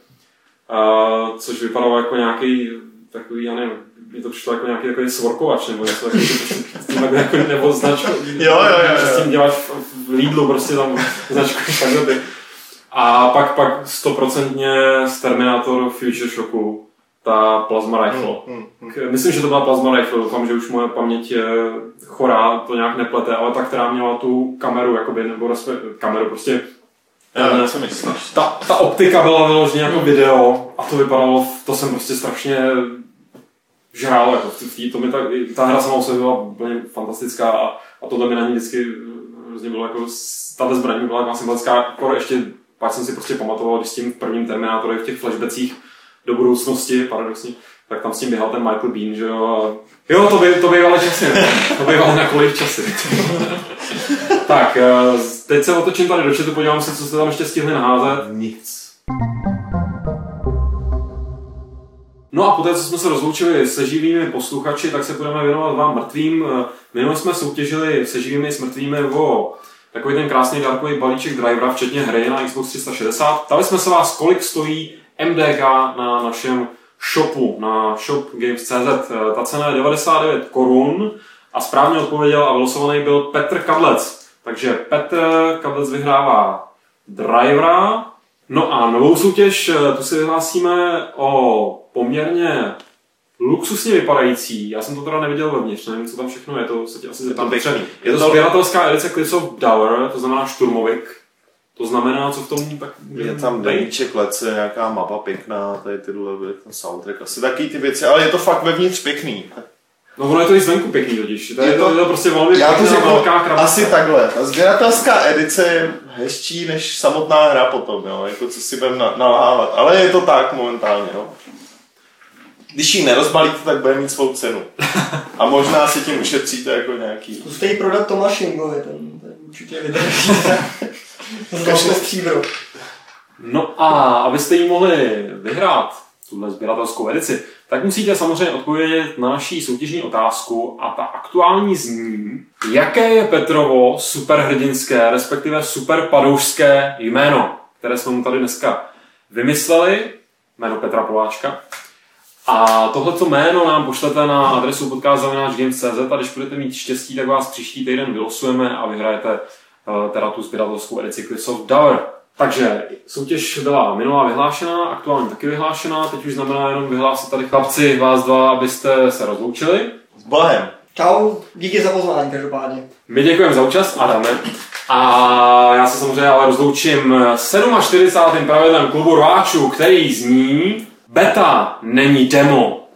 a, což vypadalo jako nějaký takový, já nevím, mi to přišlo jako nějaký takový svorkovač, nebo něco s tím jako, nebo značku, Jo, jo, jo, jo. s tím děláš v, v Lidlu, prostě tam značku takhle. A pak, pak stoprocentně z Terminator Future Shocku, ta plasma rifle. Hmm, hmm. K- Myslím, že to byla plasma rifle, doufám, že už moje paměť je chorá, to nějak neplete, ale ta, která měla tu kameru, jakoby, nebo respe, kameru, prostě Já eh, co myslíš. ta, ta optika byla vyloženě jako video a to vypadalo, to jsem prostě strašně žrál, jako v v tý, to mi ta, ta hra sama o byla úplně fantastická a, a tohle mi na ní vždycky hrozně bylo jako, tahle zbraň byla taková symbolická, jako ještě, pak jsem si prostě pamatoval, když s tím v prvním Terminátore v těch flashbacích do budoucnosti, paradoxně, tak tam s tím běhal ten Michael Bean, že jo. Jo, to, by, to bývaly časy, ne? to bývaly na kolik časy. tak, eh, teď se otočím tady do chatu, podívám se, co jste tam ještě stihli naházet. Nic. No a poté, co jsme se rozloučili se živými posluchači, tak se budeme věnovat vám mrtvým. Minule jsme soutěžili se živými s mrtvými o takový ten krásný dárkový balíček drivera, včetně hry na Xbox 360. Ptali jsme se vás, kolik stojí MDK na našem shopu, na shopgames.cz. Ta cena je 99 korun a správně odpověděl a vylosovaný byl Petr Kadlec. Takže Petr Kadlec vyhrává drivera. No a novou soutěž, tu si vyhlásíme o poměrně luxusně vypadající. Já jsem to teda neviděl vevnitř, nevím, co tam všechno je, to se tě asi zeptám. Je Je to to- sběratelská edice Cliffs of Dower, to znamená šturmovik. To znamená, co v tom tak Je tam být? deníček, lece, nějaká mapa pěkná, tady tyhle, ten soundtrack, asi taky ty věci, ale je to fakt vevnitř pěkný. No ono je to i zvenku pěkný totiž. To je, Je to, to- je to prostě velmi Já to pěkná řeknu velká krabice. asi takhle. Ta sběratelská edice je hezčí než samotná hra potom, jo? jako co si budeme na, nalávat. Ale je to tak momentálně. Jo? Když ji nerozbalíte, tak bude mít svou cenu. A možná si tím ušetříte jako nějaký... Zkuste ji prodat Tomášingovi, ten, ten určitě vydrží stříbro. No a abyste ji mohli vyhrát, tuhle sběratelskou edici, tak musíte samozřejmě odpovědět na naší soutěžní otázku a ta aktuální zní, jaké je Petrovo superhrdinské, respektive superpadoušské jméno, které jsme mu tady dneska vymysleli, jméno Petra Poláčka. A tohleto jméno nám pošlete na adresu podcast.games.cz a když budete mít štěstí, tak vás příští týden vylosujeme a vyhrajete eh, teda tu sběratelskou edici Cliffs of Dower. Takže soutěž byla minulá vyhlášená, aktuálně taky vyhlášená, teď už znamená jenom vyhlásit tady chlapci vás dva, abyste se rozloučili. S Bohem. Čau, díky za pozvání každopádně. My děkujeme za účast, Adame. A já se samozřejmě ale rozloučím 47. pravidlem klubu rváčů, který zní Beta není demo.